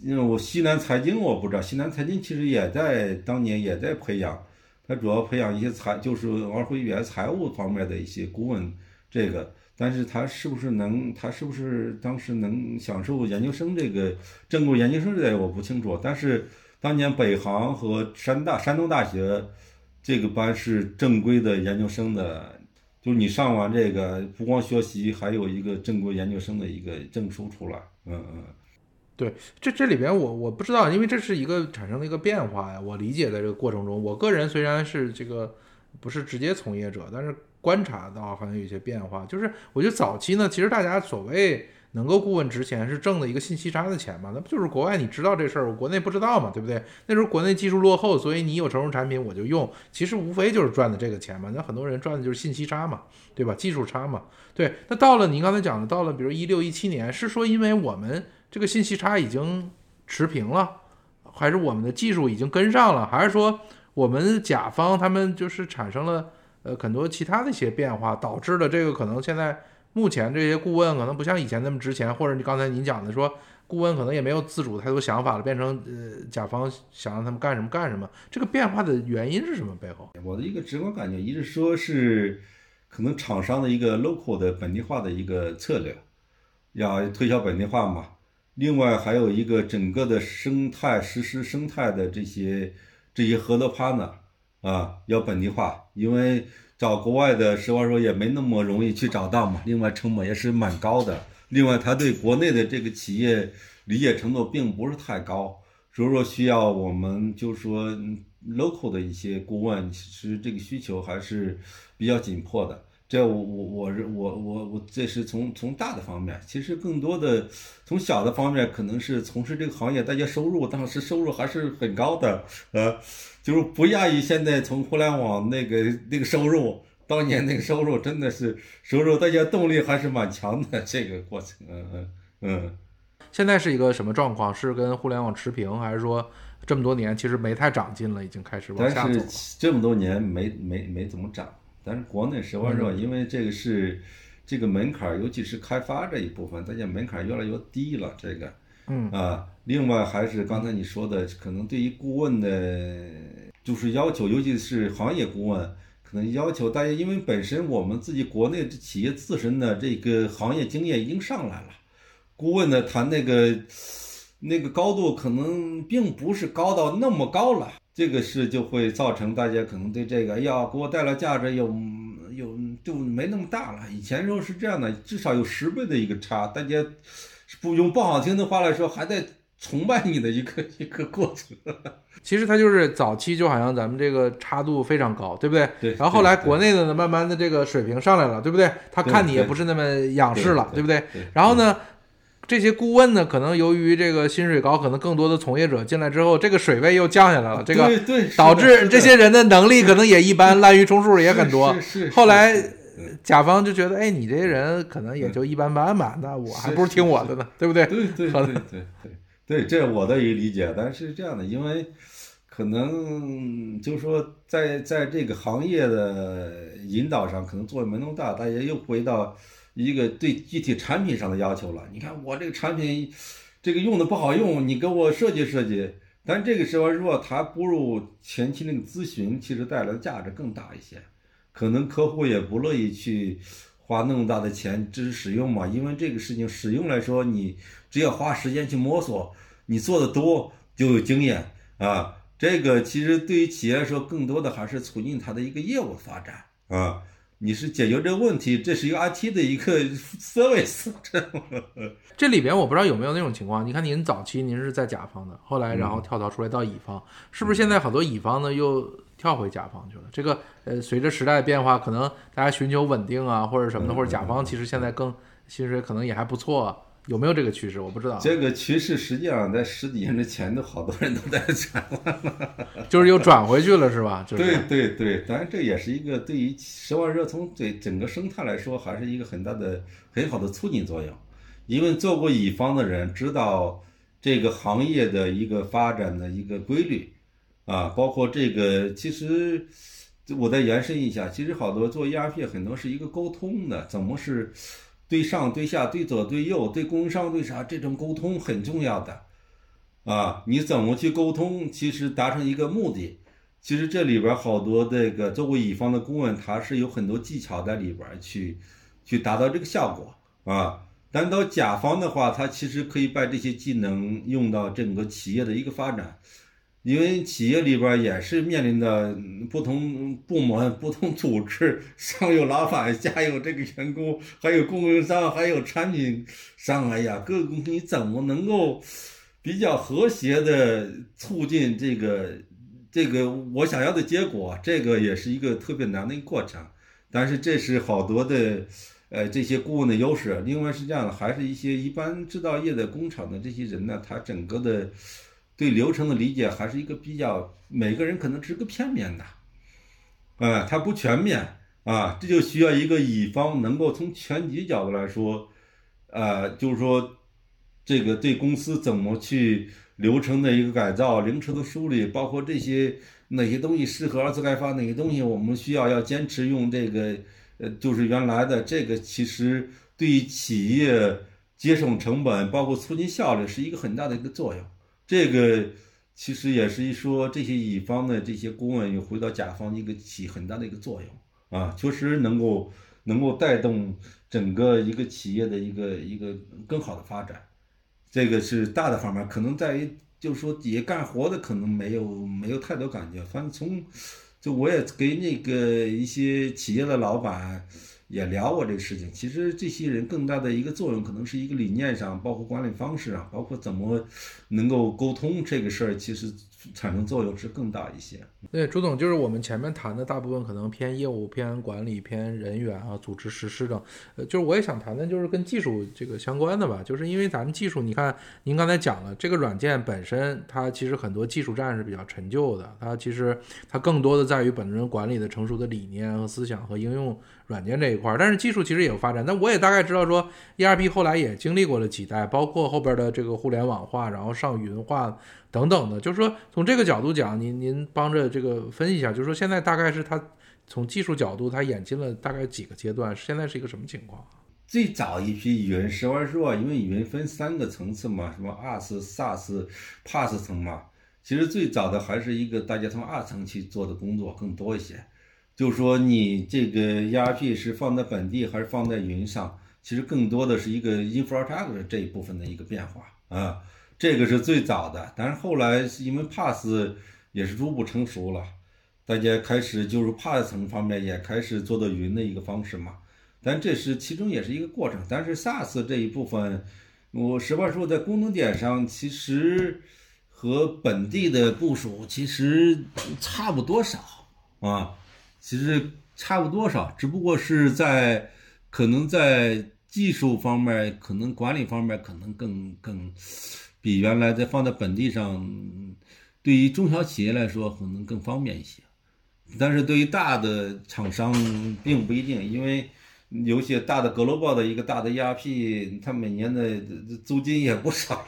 因为我西南财经我不知道，西南财经其实也在当年也在培养，它主要培养一些财，就是玩会员财务方面的一些顾问，这个，但是他是不是能，他是不是当时能享受研究生这个正规研究生这个我不清楚，但是当年北航和山大山东大学这个班是正规的研究生的，就是你上完这个不光学习，还有一个正规研究生的一个证书出来，嗯嗯。对，这这里边我我不知道，因为这是一个产生的一个变化呀。我理解的这个过程中，我个人虽然是这个不是直接从业者，但是观察到好像有些变化。就是我觉得早期呢，其实大家所谓能够顾问值钱，是挣的一个信息差的钱嘛。那不就是国外你知道这事儿，我国内不知道嘛，对不对？那时候国内技术落后，所以你有成熟产品我就用，其实无非就是赚的这个钱嘛。那很多人赚的就是信息差嘛，对吧？技术差嘛。对，那到了您刚才讲的，到了比如一六一七年，是说因为我们。这个信息差已经持平了，还是我们的技术已经跟上了，还是说我们甲方他们就是产生了呃很多其他的一些变化，导致了这个可能现在目前这些顾问可能不像以前那么值钱，或者你刚才您讲的说顾问可能也没有自主太多想法了，变成呃甲方想让他们干什么干什么，这个变化的原因是什么？背后我的一个直观感觉，一直说是可能厂商的一个 local 的本地化的一个策略，要推销本地化嘛。另外还有一个整个的生态实施生态的这些这些合作 partner 啊，要本地化，因为找国外的实话说也没那么容易去找到嘛。另外成本也是蛮高的。另外他对国内的这个企业理解程度并不是太高，所以说需要我们就说 local 的一些顾问，其实这个需求还是比较紧迫的。这我我我是我我我这是从从大的方面，其实更多的从小的方面，可能是从事这个行业，大家收入当时收入还是很高的，呃，就是不亚于现在从互联网那个那个收入，当年那个收入真的是收入，大家动力还是蛮强的这个过程，嗯嗯嗯。现在是一个什么状况？是跟互联网持平，还是说这么多年其实没太长进了，已经开始往下走？但是这么多年没没没怎么涨。但是国内实话说，因为这个是这个门槛儿，尤其是开发这一部分，大家门槛儿越来越低了。这个，嗯啊，另外还是刚才你说的，可能对于顾问的，就是要求，尤其是行业顾问，可能要求大家，因为本身我们自己国内企业自身的这个行业经验已经上来了，顾问呢，他那个那个高度可能并不是高到那么高了。这个事就会造成大家可能对这个要给我带来价值有有就没那么大了。以前时候是这样的，至少有十倍的一个差。大家不用不好听的话来说，还在崇拜你的一个一个过程。其实它就是早期就好像咱们这个差度非常高，对不对？对。然后后来国内的呢，慢慢的这个水平上来了，对不对？他看你也不是那么仰视了，对不对？然后呢？这些顾问呢，可能由于这个薪水高，可能更多的从业者进来之后，这个水位又降下来了。这个导致这些人的能力可能也一般，滥竽充数也很多。后来甲方就觉得，哎，你这些人可能也就一般般吧，那我还不如听我的呢，对不对？对对对对对对，这是我的一个理解。但是这样的，因为可能就是说，在在这个行业的引导上，可能作用没那么大，大家又回到。一个对具体产品上的要求了。你看我这个产品，这个用的不好用，你给我设计设计。但这个时候，如果他不如前期那个咨询，其实带来的价值更大一些。可能客户也不乐意去花那么大的钱支持使用嘛，因为这个事情使用来说，你只要花时间去摸索，你做的多就有经验啊。这个其实对于企业来说，更多的还是促进它的一个业务发展啊。你是解决这个问题，这是一个 IT 的一个 service。这里边我不知道有没有那种情况，你看您早期您是在甲方的，后来然后跳槽出来到乙方，是不是现在好多乙方呢又跳回甲方去了？这个呃，随着时代的变化，可能大家寻求稳定啊，或者什么的，或者甲方其实现在更薪水可能也还不错。有没有这个趋势？我不知道。这个趋势实际上在十几年之前都好多人都在转换了，就是又转回去了，是吧？就是、对对对，当然这也是一个对于十万热从对整个生态来说，还是一个很大的很好的促进作用。因为做过乙方的人知道这个行业的一个发展的一个规律啊，包括这个其实我再延伸一下，其实好多做 ERP 很多是一个沟通的，怎么是？对上对下对左对右对供应商对啥这种沟通很重要的，啊，你怎么去沟通？其实达成一个目的，其实这里边好多这个作为乙方的顾问，他是有很多技巧在里边去，去达到这个效果啊。但到甲方的话，他其实可以把这些技能用到整个企业的一个发展。因为企业里边也是面临的不同部门、不同组织，上有老板，下有这个员工，还有供应商，还有产品商。哎呀，各个你怎么能够比较和谐的促进这个这个我想要的结果？这个也是一个特别难的一个过程。但是这是好多的呃这些顾问的优势。另外是这样的，还是一些一般制造业的工厂的这些人呢，他整个的。对流程的理解还是一个比较，每个人可能只是个片面的，啊，它不全面啊，这就需要一个乙方能够从全局角度来说，呃，就是说，这个对公司怎么去流程的一个改造、流程的梳理，包括这些哪些东西适合二次开发，哪些东西我们需要要坚持用这个，呃，就是原来的这个，其实对于企业节省成本，包括促进效率，是一个很大的一个作用。这个其实也是一说，这些乙方的这些顾问又回到甲方一个起很大的一个作用啊，确实能够能够带动整个一个企业的一个一个更好的发展。这个是大的方面，可能在于就是说底下干活的可能没有没有太多感觉，反正从就我也给那个一些企业的老板。也聊过这个事情，其实这些人更大的一个作用，可能是一个理念上，包括管理方式啊，包括怎么能够沟通这个事儿，其实。产生作用是更大一些。对，朱总，就是我们前面谈的大部分可能偏业务、偏管理、偏人员啊、组织实施等。呃，就是我也想谈的，就是跟技术这个相关的吧。就是因为咱们技术，你看您刚才讲了，这个软件本身它其实很多技术栈是比较陈旧的，它其实它更多的在于本身管理的成熟的理念和思想和应用软件这一块儿。但是技术其实也有发展。那我也大概知道说，ERP 后来也经历过了几代，包括后边的这个互联网化，然后上云化。等等的，就是说从这个角度讲，您您帮着这个分析一下，就是说现在大概是它从技术角度它演进了大概几个阶段，现在是一个什么情况？最早一批云，实话说，因为云分三个层次嘛，什么 AS、SaaS、PaaS 层嘛，其实最早的还是一个大家从二层去做的工作更多一些，就是说你这个 ERP 是放在本地还是放在云上，其实更多的是一个 infrastructure 这一部分的一个变化啊。这个是最早的，但是后来是因为 Pass 也是逐步成熟了，大家开始就是 Pass 层方面也开始做到云的一个方式嘛。但这是其中也是一个过程。但是 SaaS 这一部分，我实话说，在功能点上其实和本地的部署其实差不多少啊，其实差不多少，只不过是在可能在技术方面，可能管理方面可能更更。比原来在放在本地上，对于中小企业来说可能更方便一些，但是对于大的厂商并不一定，因为有些大的 global 的一个大的 ERP，它每年的租金也不少。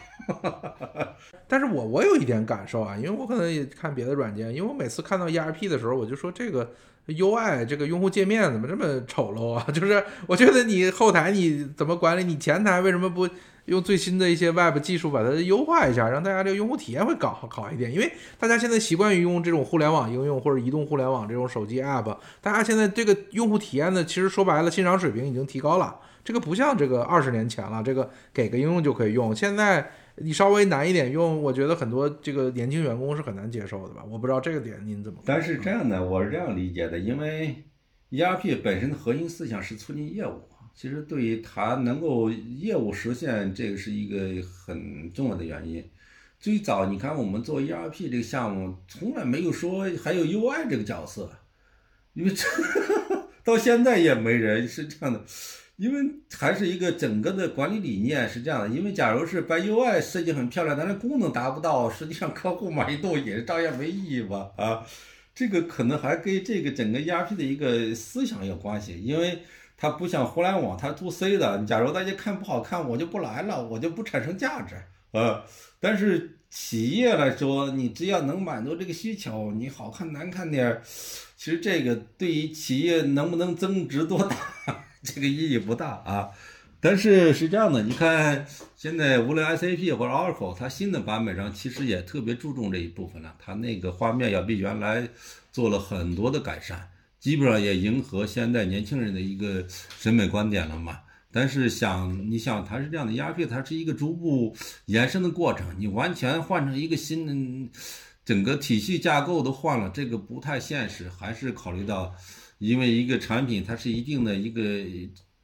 但是我我有一点感受啊，因为我可能也看别的软件，因为我每次看到 ERP 的时候，我就说这个 UI 这个用户界面怎么这么丑陋啊？就是我觉得你后台你怎么管理，你前台为什么不？用最新的一些 Web 技术把它优化一下，让大家这个用户体验会搞好一点。因为大家现在习惯于用这种互联网应用或者移动互联网这种手机 App，大家现在这个用户体验呢，其实说白了，欣赏水平已经提高了。这个不像这个二十年前了，这个给个应用就可以用。现在你稍微难一点用，我觉得很多这个年轻员工是很难接受的吧？我不知道这个点您怎么？但是这样的，我是这样理解的，因为。ERP 本身的核心思想是促进业务，其实对于它能够业务实现，这个是一个很重要的原因。最早你看我们做 ERP 这个项目，从来没有说还有 UI 这个角色，因为这 到现在也没人是这样的，因为还是一个整个的管理理念是这样的。因为假如是把 UI 设计很漂亮，但是功能达不到，实际上客户满意度也是照样没意义吧？啊。这个可能还跟这个整个 ERP 的一个思想有关系，因为它不像互联网，它 to C 的。假如大家看不好看，我就不来了，我就不产生价值呃。但是企业来说，你只要能满足这个需求，你好看难看点儿，其实这个对于企业能不能增值多大，这个意义不大啊。但是是这样的，你看现在无论 SAP 或者 Oracle，它新的版本上其实也特别注重这一部分了。它那个画面要比原来做了很多的改善，基本上也迎合现在年轻人的一个审美观点了嘛。但是想你想它是这样的鸦片它是一个逐步延伸的过程，你完全换成一个新的整个体系架构都换了，这个不太现实。还是考虑到，因为一个产品它是一定的一个。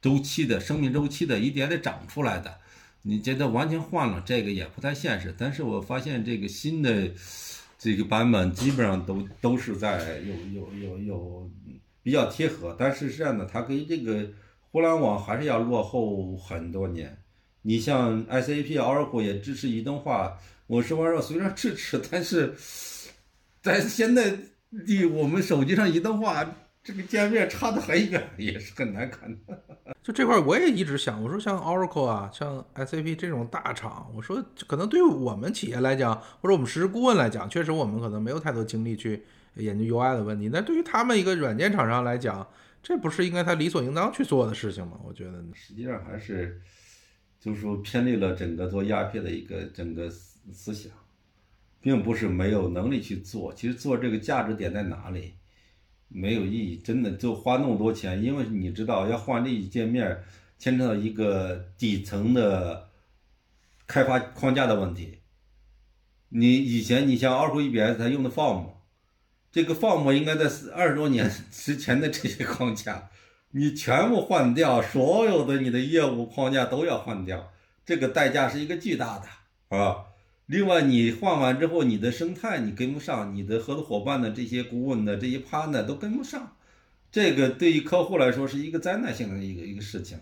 周期的生命周期的一点点长出来的，你觉得完全换了这个也不太现实。但是我发现这个新的这个版本基本上都都是在有有有有比较贴合，但是这样的它跟这个互联网还是要落后很多年。你像 SAP、Oracle 也支持移动化，我实话说虽然支持，但是在现在的我们手机上移动化。这个界面差得很远，也是很难看的。就这块，我也一直想，我说像 Oracle 啊，像 SAP 这种大厂，我说可能对于我们企业来讲，或者我们实施顾问来讲，确实我们可能没有太多精力去研究 UI 的问题。那对于他们一个软件厂商来讲，这不是应该他理所应当去做的事情吗？我觉得，实际上还是就是说偏离了整个做 ERP 的一个整个思思想，并不是没有能力去做。其实做这个价值点在哪里？没有意义，真的就花那么多钱，因为你知道要换这一界面，牵扯到一个底层的开发框架的问题。你以前你像 Oracle EBS 它用的 Form，这个 Form 应该在二十多年 之前的这些框架，你全部换掉，所有的你的业务框架都要换掉，这个代价是一个巨大的，是吧？另外，你换完之后，你的生态你跟不上，你的合作伙伴的这些顾问的这些 partner 都跟不上，这个对于客户来说是一个灾难性的一个一个事情。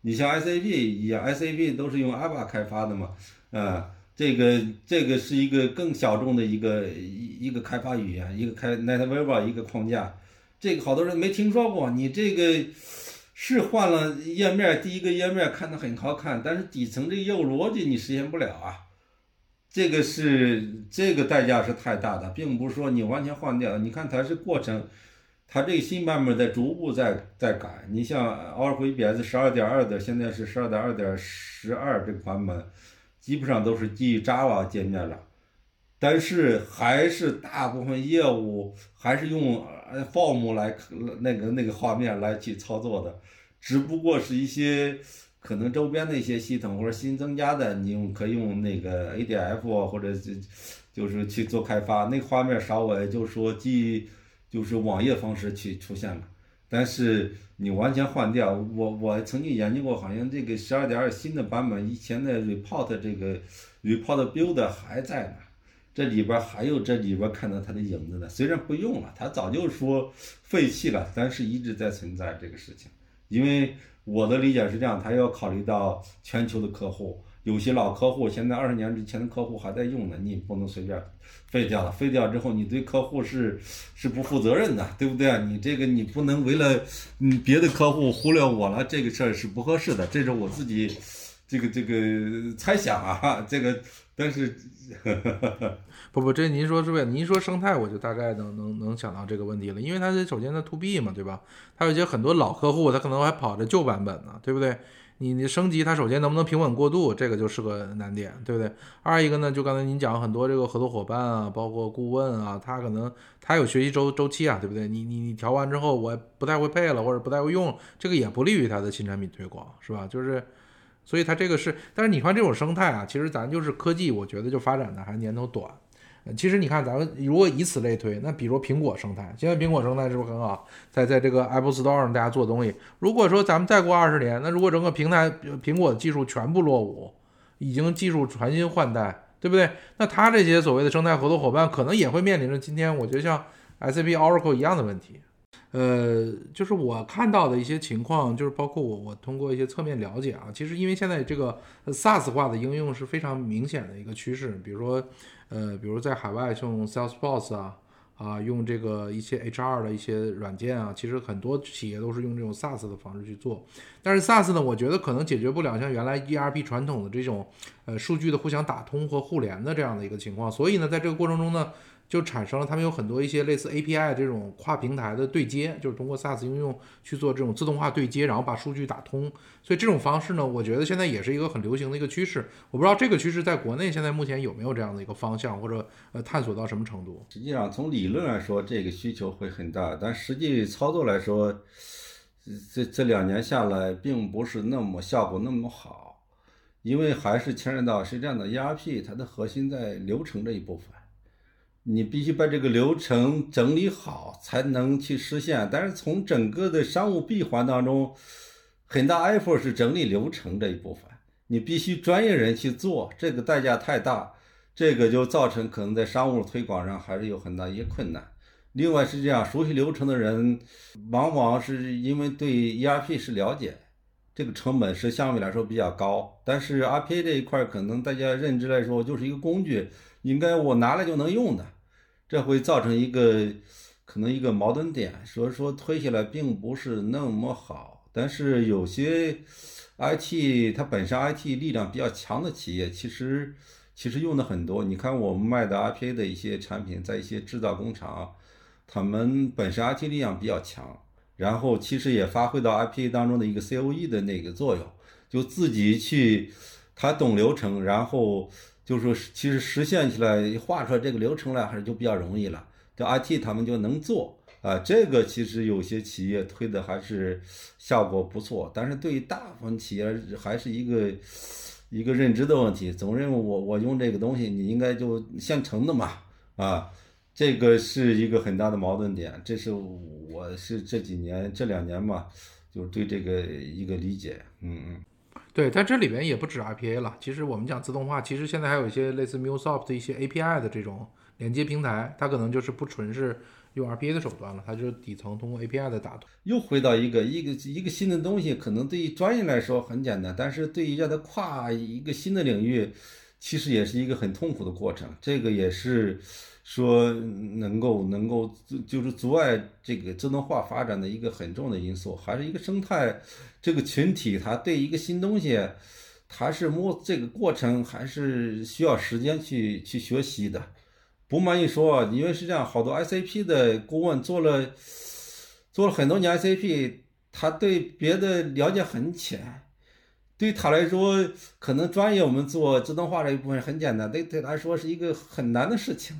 你像 SAP 一样，SAP 都是用 ABA 开发的嘛，啊，这个这个是一个更小众的一个一一个开发语言，一个开 NetWeaver 一个框架，这个好多人没听说过。你这个是换了页面，第一个页面看的很好看，但是底层这业务逻辑你实现不了啊。这个是这个代价是太大的，并不是说你完全换掉。你看它是过程，它这个新版本在逐步在在改。你像 Oracle EBS 十二点二的，现在是十二点二点十二这个版本，基本上都是基于 Java 界面了，但是还是大部分业务还是用 Form 来那个那个画面来去操作的，只不过是一些。可能周边的一些系统或者新增加的，你用可以用那个 ADF 或者就就是去做开发，那个画面稍微就说基就是网页方式去出现了，但是你完全换掉，我我曾经研究过，好像这个十二点二新的版本，以前的 report 这个 report build 还在呢，这里边还有这里边看到它的影子呢，虽然不用了，它早就说废弃了，但是一直在存在这个事情，因为。我的理解是这样，他要考虑到全球的客户，有些老客户现在二十年之前的客户还在用呢，你不能随便废掉了。废掉之后，你对客户是是不负责任的，对不对？你这个你不能为了嗯别的客户忽略我了，这个事儿是不合适的。这是我自己这个这个猜想啊，这个但是。不不，这您说是不是？您说生态，我就大概能能能想到这个问题了。因为它是首先它 to B 嘛，对吧？它有些很多老客户，他可能还跑着旧版本呢，对不对？你你升级，它首先能不能平稳过渡，这个就是个难点，对不对？二一个呢，就刚才您讲很多这个合作伙伴啊，包括顾问啊，他可能他有学习周周期啊，对不对？你你你调完之后，我不太会配了，或者不太会用，这个也不利于他的新产品推广，是吧？就是。所以它这个是，但是你看这种生态啊，其实咱就是科技，我觉得就发展的还年头短。其实你看，咱们如果以此类推，那比如苹果生态，现在苹果生态是不是很好？在在这个 Apple Store 上大家做东西。如果说咱们再过二十年，那如果整个平台苹果的技术全部落伍，已经技术全新换代，对不对？那它这些所谓的生态合作伙伴，可能也会面临着今天我觉得像 SAP、Oracle 一样的问题。呃，就是我看到的一些情况，就是包括我我通过一些侧面了解啊，其实因为现在这个 SaaS 化的应用是非常明显的一个趋势，比如说呃，比如在海外用 Salesforce 啊啊，用这个一些 HR 的一些软件啊，其实很多企业都是用这种 SaaS 的方式去做。但是 SaaS 呢，我觉得可能解决不了像原来 ERP 传统的这种呃数据的互相打通和互联的这样的一个情况，所以呢，在这个过程中呢。就产生了他们有很多一些类似 API 这种跨平台的对接，就是通过 SaaS 应用去做这种自动化对接，然后把数据打通。所以这种方式呢，我觉得现在也是一个很流行的一个趋势。我不知道这个趋势在国内现在目前有没有这样的一个方向，或者呃探索到什么程度？实际上从理论来说，这个需求会很大，但实际操作来说，这这两年下来并不是那么效果那么好，因为还是牵扯到是这样的，ERP 它的核心在流程这一部分。你必须把这个流程整理好，才能去实现。但是从整个的商务闭环当中，很大 effort 是整理流程这一部分，你必须专业人去做，这个代价太大，这个就造成可能在商务推广上还是有很大一些困难。另外是这样，熟悉流程的人，往往是因为对 ERP 是了解，这个成本是相对来说比较高。但是 RPA 这一块可能大家认知来说就是一个工具，应该我拿来就能用的。这会造成一个可能一个矛盾点，所以说推下来并不是那么好。但是有些 IT 它本身 IT 力量比较强的企业，其实其实用的很多。你看我们卖的 IPA 的一些产品，在一些制造工厂，他们本身 IT 力量比较强，然后其实也发挥到 IPA 当中的一个 COE 的那个作用，就自己去他懂流程，然后。就是说，其实实现起来画出来这个流程来，还是就比较容易了。就 IT 他们就能做啊，这个其实有些企业推的还是效果不错。但是对于大部分企业，还是一个一个认知的问题，总认为我我用这个东西，你应该就现成的嘛啊，这个是一个很大的矛盾点。这是我是这几年这两年嘛，就是对这个一个理解，嗯嗯。对，在这里边也不止 RPA 了。其实我们讲自动化，其实现在还有一些类似 MuleSoft 的一些 API 的这种连接平台，它可能就是不纯是用 RPA 的手段了，它就是底层通过 API 的打通。又回到一个一个一个新的东西，可能对于专业来说很简单，但是对于让它跨一个新的领域，其实也是一个很痛苦的过程。这个也是。说能够能够就是阻碍这个自动化发展的一个很重要的因素，还是一个生态这个群体，它对一个新东西，它是摸这个过程还是需要时间去去学习的。不瞒你说，因为是这样，好多 SAP 的顾问做了做了很多年 SAP，他对别的了解很浅，对他来说，可能专业我们做自动化这一部分很简单，对对他来说是一个很难的事情。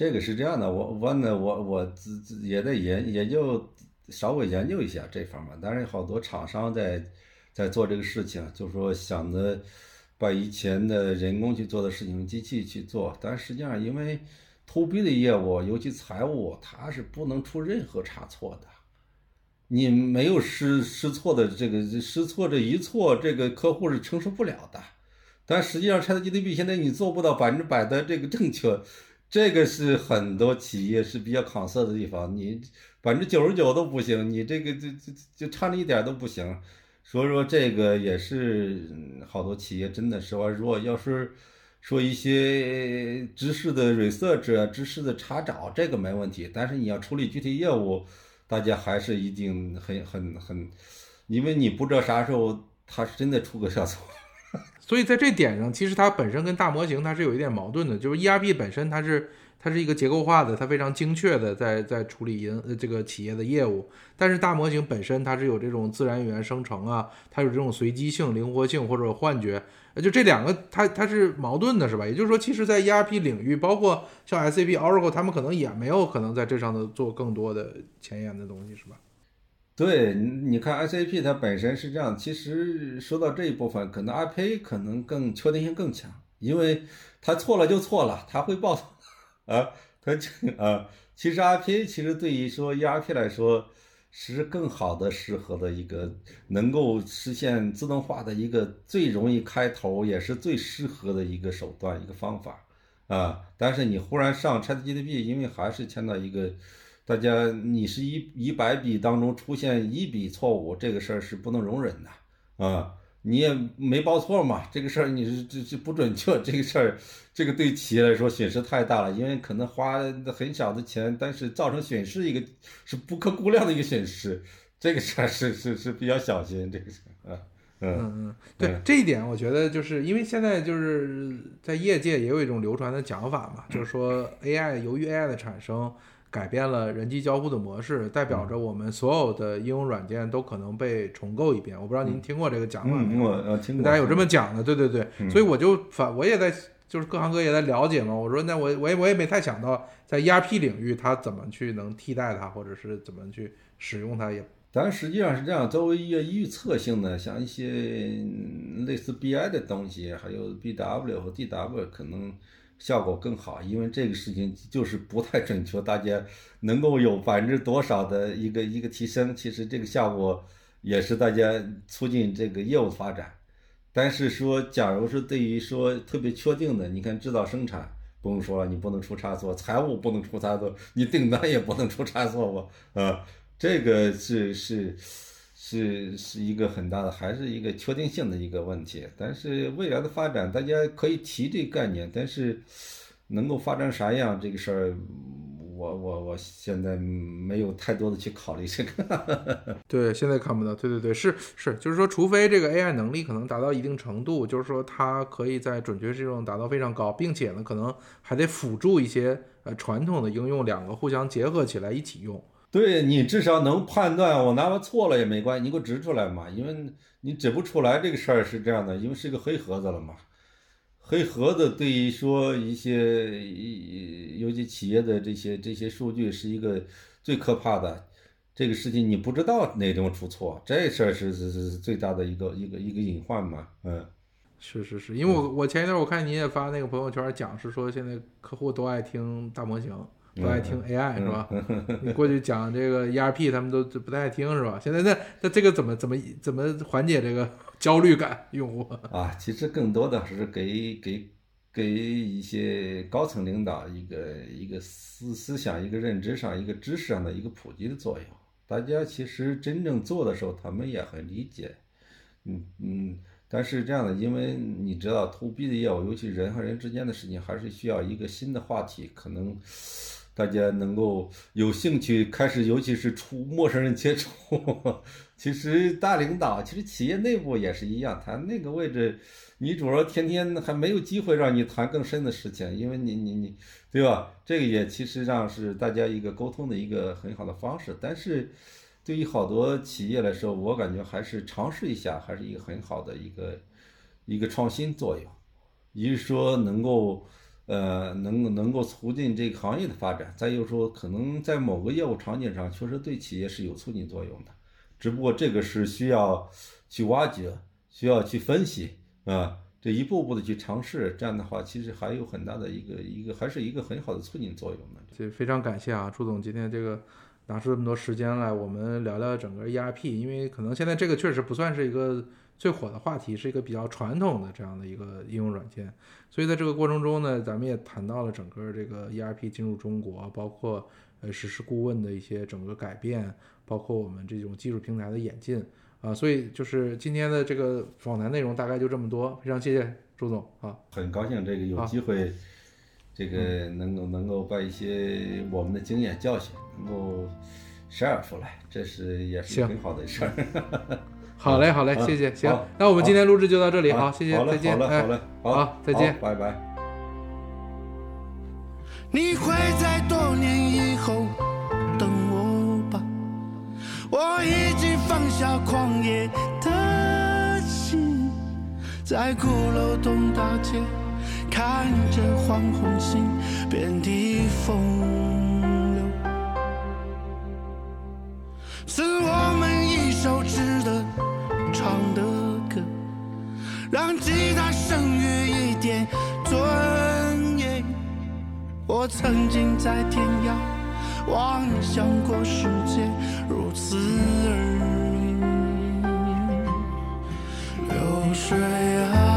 这个是这样的，我我呢，我我自自也在研研究，稍微研究一下这方面。但是好多厂商在在做这个事情，就是说想着把以前的人工去做的事情机器去做。但实际上，因为 to B 的业务，尤其财务，它是不能出任何差错的。你没有失失错的这个失错这一错，这个客户是承受不了的。但实际上，ChatGPT 现在你做不到百分之百的这个正确。这个是很多企业是比较抗色的地方，你百分之九十九都不行，你这个就就就差那一点都不行，所以说这个也是好多企业真的是说，如果要是说一些知识的 research 知识的查找，这个没问题，但是你要处理具体业务，大家还是一定很很很，因为你不知道啥时候他是真的出个小错。所以在这点上，其实它本身跟大模型它是有一点矛盾的，就是 ERP 本身它是它是一个结构化的，它非常精确的在在处理营呃这个企业的业务，但是大模型本身它是有这种自然语言生成啊，它有这种随机性、灵活性或者幻觉，呃就这两个它它是矛盾的，是吧？也就是说，其实，在 ERP 领域，包括像 SAP、Oracle，他们可能也没有可能在这上头做更多的前沿的东西，是吧？对，你看 SAP 它本身是这样，其实说到这一部分，可能 IPA 可能更确定性更强，因为它错了就错了，它会报错 啊，它就啊，其实 RPA 其实对于说 ERP 来说是更好的适合的一个能够实现自动化的一个最容易开头也是最适合的一个手段一个方法啊，但是你忽然上 ChatGPT，因为还是牵到一个。大家，你是一一百笔当中出现一笔错误，这个事儿是不能容忍的啊！你也没报错嘛，这个事儿你是这这不准确，这个事儿，这个对企业来说损失太大了，因为可能花很小的钱，但是造成损失一个是不可估量的一个损失，这个事儿是是是比较小心，这个事儿啊，嗯嗯，对这一点，我觉得就是因为现在就是在业界也有一种流传的讲法嘛，就是说 AI 由于 AI 的产生。改变了人机交互的模式，代表着我们所有的应用软件都可能被重构一遍。我不知道您听过这个讲法没有？呃，听过。大家有这么讲的，对对对。所以我就反，我也在就是各行各业在了解嘛。我说那我我也我也没太想到在 ERP 领域它怎么去能替代它，或者是怎么去使用它也。但实际上是这样，作为一个预测性的，像一些类似 BI 的东西，还有 BW 和 DW 可能。效果更好，因为这个事情就是不太准确，大家能够有百分之多少的一个一个提升，其实这个效果也是大家促进这个业务发展。但是说，假如是对于说特别确定的，你看制造生产不用说了，你不能出差错，财务不能出差错，你订单也不能出差错吧？啊，这个是是。是是一个很大的，还是一个确定性的一个问题。但是未来的发展，大家可以提这个概念，但是能够发展啥样这个事儿，我我我现在没有太多的去考虑这个。对，现在看不到。对对对，是是，就是说，除非这个 AI 能力可能达到一定程度，就是说它可以在准确性上达到非常高，并且呢，可能还得辅助一些呃传统的应用，两个互相结合起来一起用。对你至少能判断，我哪怕错了也没关系，你给我指出来嘛。因为你指不出来这个事儿是这样的，因为是个黑盒子了嘛。黑盒子对于说一些，尤其企业的这些这些数据是一个最可怕的。这个事情你不知道哪种出错，这事儿是是是最大的一个一个一个隐患嘛。嗯，是是是，因为我我前一段我看你也发那个朋友圈讲，是说现在客户都爱听大模型。不爱听 AI 是吧？你过去讲这个 ERP，他们都不太爱听是吧？现在那那这个怎么怎么怎么缓解这个焦虑感？用户 啊，其实更多的是给给给一些高层领导一个一个思思想、一个认知上、一个知识上的一个普及的作用。大家其实真正做的时候，他们也很理解。嗯嗯，但是这样的，因为你知道，to B 的业务，尤其人和人之间的事情，还是需要一个新的话题，可能。大家能够有兴趣开始，尤其是出陌生人接触。其实大领导，其实企业内部也是一样，他那个位置，你主要天天还没有机会让你谈更深的事情，因为你你你，对吧？这个也其实上是大家一个沟通的一个很好的方式。但是，对于好多企业来说，我感觉还是尝试一下，还是一个很好的一个一个创新作用，也就是说能够。呃，能能够促进这个行业的发展，再有说可能在某个业务场景上确实对企业是有促进作用的，只不过这个是需要去挖掘，需要去分析啊，这一步步的去尝试，这样的话其实还有很大的一个一个还是一个很好的促进作用的。这非常感谢啊，朱总今天这个拿出这么多时间来，我们聊聊整个 ERP，因为可能现在这个确实不算是一个。最火的话题是一个比较传统的这样的一个应用软件，所以在这个过程中呢，咱们也谈到了整个这个 ERP 进入中国，包括呃实施顾问的一些整个改变，包括我们这种技术平台的演进。啊，所以就是今天的这个访谈内容大概就这么多，非常谢谢朱总啊，很高兴这个有机会，这个能够能够把一些我们的经验教训能够 share 出来，这是也是很好的事儿。好嘞，好嘞，啊谢谢。行，那我们今天录制就到这里，啊好，谢谢再见。好嘞，哎好嘞，好再见拜拜。你会在多年以后等我吧？我已经放下狂野的心，在鼓楼东大街看着黄昏星遍地风流，是我们一首值得唱的歌让吉他剩余一点尊严。我曾经在天涯妄想过世界如此而已。流水啊。